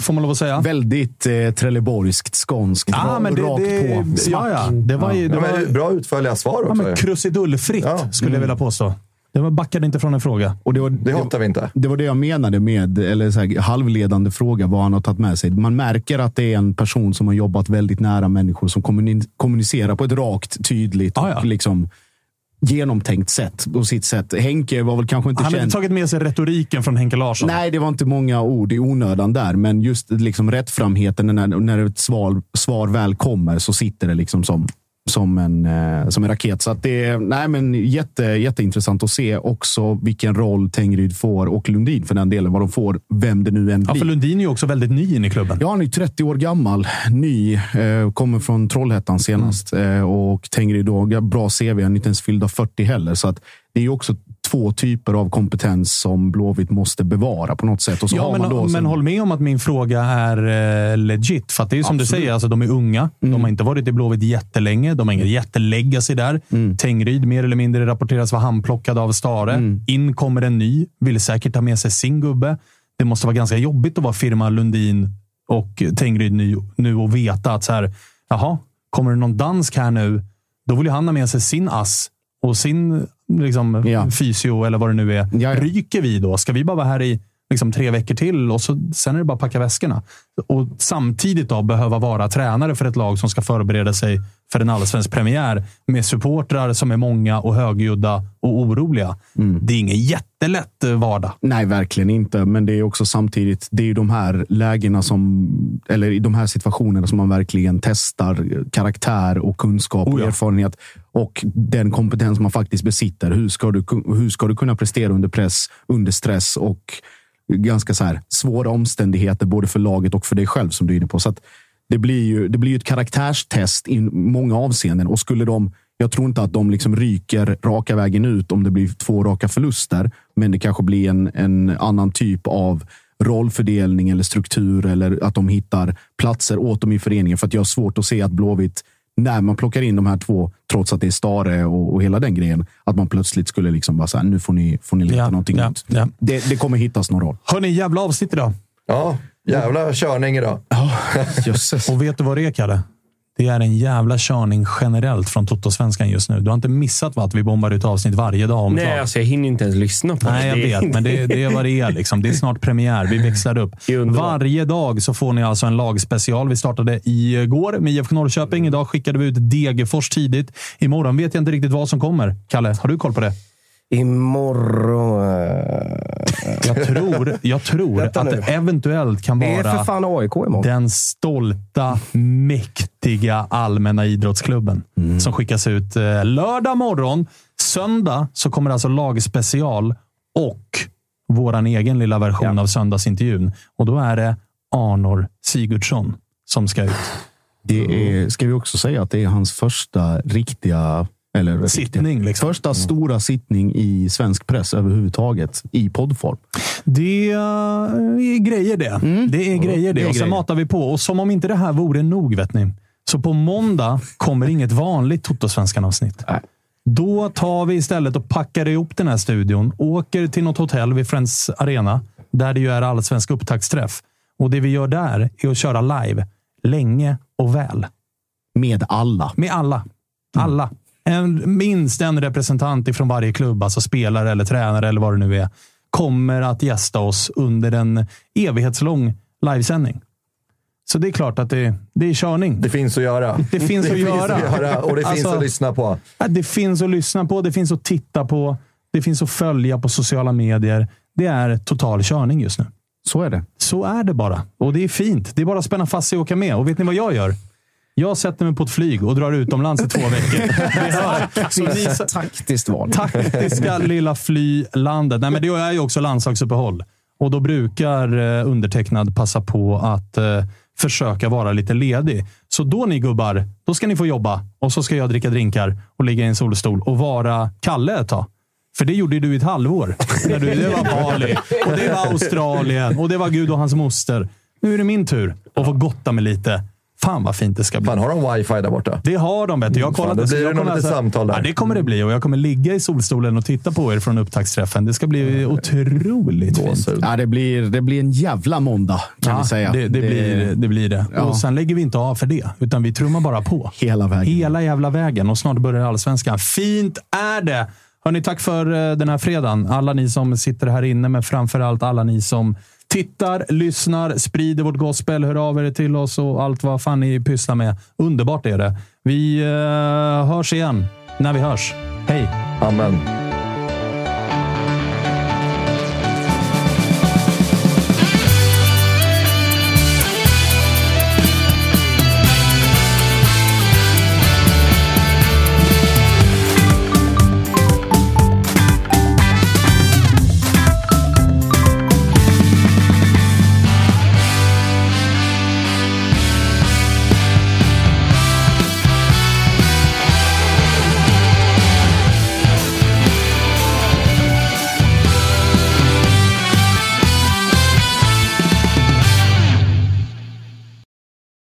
får man lov att säga. Väldigt eh, trelleborgskt, skånskt. Ja, ra- men det, rakt det, på. ja, ja. Det var, ju- det Ja, var, men bra utförliga svar ja, också. men krusidullfritt, skulle jag vilja påstå. Det var backade inte från en fråga. Och det, var, Det hatar vi inte. det var det jag menade med, eller så här, halvledande fråga, vad han har tagit med sig. Man märker att det är en person som har jobbat väldigt nära människor, som kommuni- kommunicerar på ett rakt, tydligt Ah, ja. och liksom genomtänkt sätt. På sitt sätt. Henke var väl kanske inte Han hade känd... tagit med sig retoriken från Henke Larsson. Nej, det var inte många ord i onödan där, men just liksom rättframheten när, när ett svar, svar väl kommer så sitter det liksom som, som, en, eh, som en raket. Så att det nej, men jätte, jätteintressant att se också vilken roll Tengryd får och Lundin för den delen, vad de får, vem det nu än Ja, blir. för Lundin är ju också väldigt ny in i klubben. Ja, han är 30 år gammal. Ny. Eh, kommer från Trollhättan senast. Mm. Eh, och Tengryd då, bra CV. Han är inte ens fylld av 40 heller. Så att det är ju också två typer av kompetens som Blåvitt måste bevara på något sätt. Och så Ja, men, man då men sen- håll med om att min fråga är eh, legit. För att det är ju som du Absolut. säger, alltså, de är unga. De Mm. har inte varit i Blåvitt jättelänge. De har ingen jättelegacy där. Mm. Tengryd mer eller mindre rapporteras vara handplockad av Stare. Mm. In kommer en ny. Vill säkert ta med sig sin gubbe. Det måste vara ganska jobbigt att vara firma Lundin och Tengryd nu, nu och veta att så här, jaha, kommer det någon dansk här nu? Då vill ju han ha med sig sin ass och sin liksom, Ja. fysio eller vad det nu är. Ja. Ryker vi då? Ska vi bara vara här i liksom, tre veckor till och så, sen är det bara att packa väskorna? Och samtidigt då behöva vara tränare för ett lag som ska förbereda sig för en allsvensk premiär med supportrar som är många och högljudda och oroliga. Det är ingen jättelätt eh, vardag. Nej, verkligen inte. Men det är också samtidigt, det är ju de här lägena som, eller i de här situationerna som man verkligen testar karaktär och kunskap och Oh ja. erfarenhet och den kompetens man faktiskt besitter. Hur ska du, hur ska du kunna prestera under press, under stress och ganska så här svåra omständigheter både för laget och för dig själv som du är inne på. Så att det blir ju det blir ju ett karaktärstest i många avseenden och skulle de jag tror inte att de liksom ryker raka vägen ut om det blir två raka förluster, men det kanske blir en, en annan typ av rollfördelning eller struktur eller att de hittar platser åt dem i föreningen. För att jag har svårt att se att Blåvitt, när man plockar in de här två, trots att det är Stare och, och hela den grejen, att man plötsligt skulle liksom bara säga nu får ni, får ni leta Ja, någonting ja, nytt. ja. Det, det kommer hittas någon roll. Hörni, jävla avsnitt idag. Ja, jävla körning idag. Jösses. Och vet du vad det är, Kalle? Det är en jävla körning generellt från Toto-svenskan just nu. Du har inte missat va, att vi bombar ut avsnitt varje dag om Nej, alltså jag hinner inte ens lyssna på Nej, jag det. vet, men det, det är vad det är. Liksom. Det är snart premiär. Vi växlar upp. Varje dag så får ni alltså en lagspecial. Vi startade igår med IFK Norrköping. Idag skickade vi ut Degerfors tidigt. Imorgon vet jag inte riktigt vad som kommer. Kalle, har du koll på det? Imorgon... eh, Jag tror, jag tror att nu. det eventuellt kan Det är för vara fan AIK imorgon. den stolta, mäktiga allmänna idrottsklubben Mm. som skickas ut eh, lördag morgon. Söndag så kommer alltså lagspecial och våran egen lilla version av söndagsintervjun. Och då är det Arnor Sigurdsson som ska ut. Det är, ska vi också säga att det är hans första riktiga eller Sittning, liksom. Första stora sittning i svensk press överhuvudtaget i poddform. Det eh, är grejer det. Det är grejer det. det är Och sen grejer. matar vi på. Och som om inte det här vore nog, vet ni. Så på måndag kommer inget vanligt Toto-svenskan-avsnitt. Då tar vi istället och packar ihop den här studion, åker till något hotell vid Friends Arena, där det ju är allsvensk upptaktsträff. Och det vi gör där är att köra live, länge och väl. Med alla. Med alla. Alla. En, minst en representant ifrån varje klubb, alltså spelare eller tränare eller vad det nu är, kommer att gästa oss under en evighetslång livesändning. Så det är klart att det, det är körning. Det finns att göra. Det finns att göra. att göra och det finns Alltså- att lyssna på. Det finns att lyssna på, det finns att titta på, det finns att följa på sociala medier. Det är total körning just nu. Så är det. Så är det bara. Och det är fint. Det är bara att spänna fast sig och åka med. Och vet ni vad jag gör? Jag sätter mig på ett flyg och drar utomlands i två veckor. Ni, Taktiskt val. taktiska lilla flylandet. Nej, men det är ju också landslagsuppehåll. Och då brukar eh, undertecknad passa på att eh, försöka vara lite ledig. Så då ni gubbar, då ska ni få jobba och så ska jag dricka drinkar och ligga i en solstol och vara Kalle ett tag. För det gjorde ju du i ett halvår. När du, det var Bali, och det var Australien och det var Gud och hans moster. Nu är det min tur att få gotta mig lite. Fan vad fint det ska bli. Fan, har de wifi där borta? Det har de. Vet du. Jag har Mm, fan, kollat det, blir det nog kommer lite samtal där. Ja, det kommer det bli och jag kommer ligga i solstolen och titta på er från upptaktsträffen. Det ska bli otroligt fint. Ja, det, blir, det blir en jävla måndag, kan Ja, vi säga. Det, det, blir, det blir det. Ja. Och sen lägger vi inte av för det, utan vi trummar bara på. Hela vägen. Hela jävla vägen. Och snart börjar allsvenskan. Fint är det! Hörni, tack för eh, den här fredagen. Alla ni som sitter här inne, men framför allt alla ni som tittar, lyssnar, sprider vårt gospel, hör av er till oss och allt vad fan ni pysslar med. Underbart är det. Vi eh, hörs igen när vi hörs. Hej! Amen.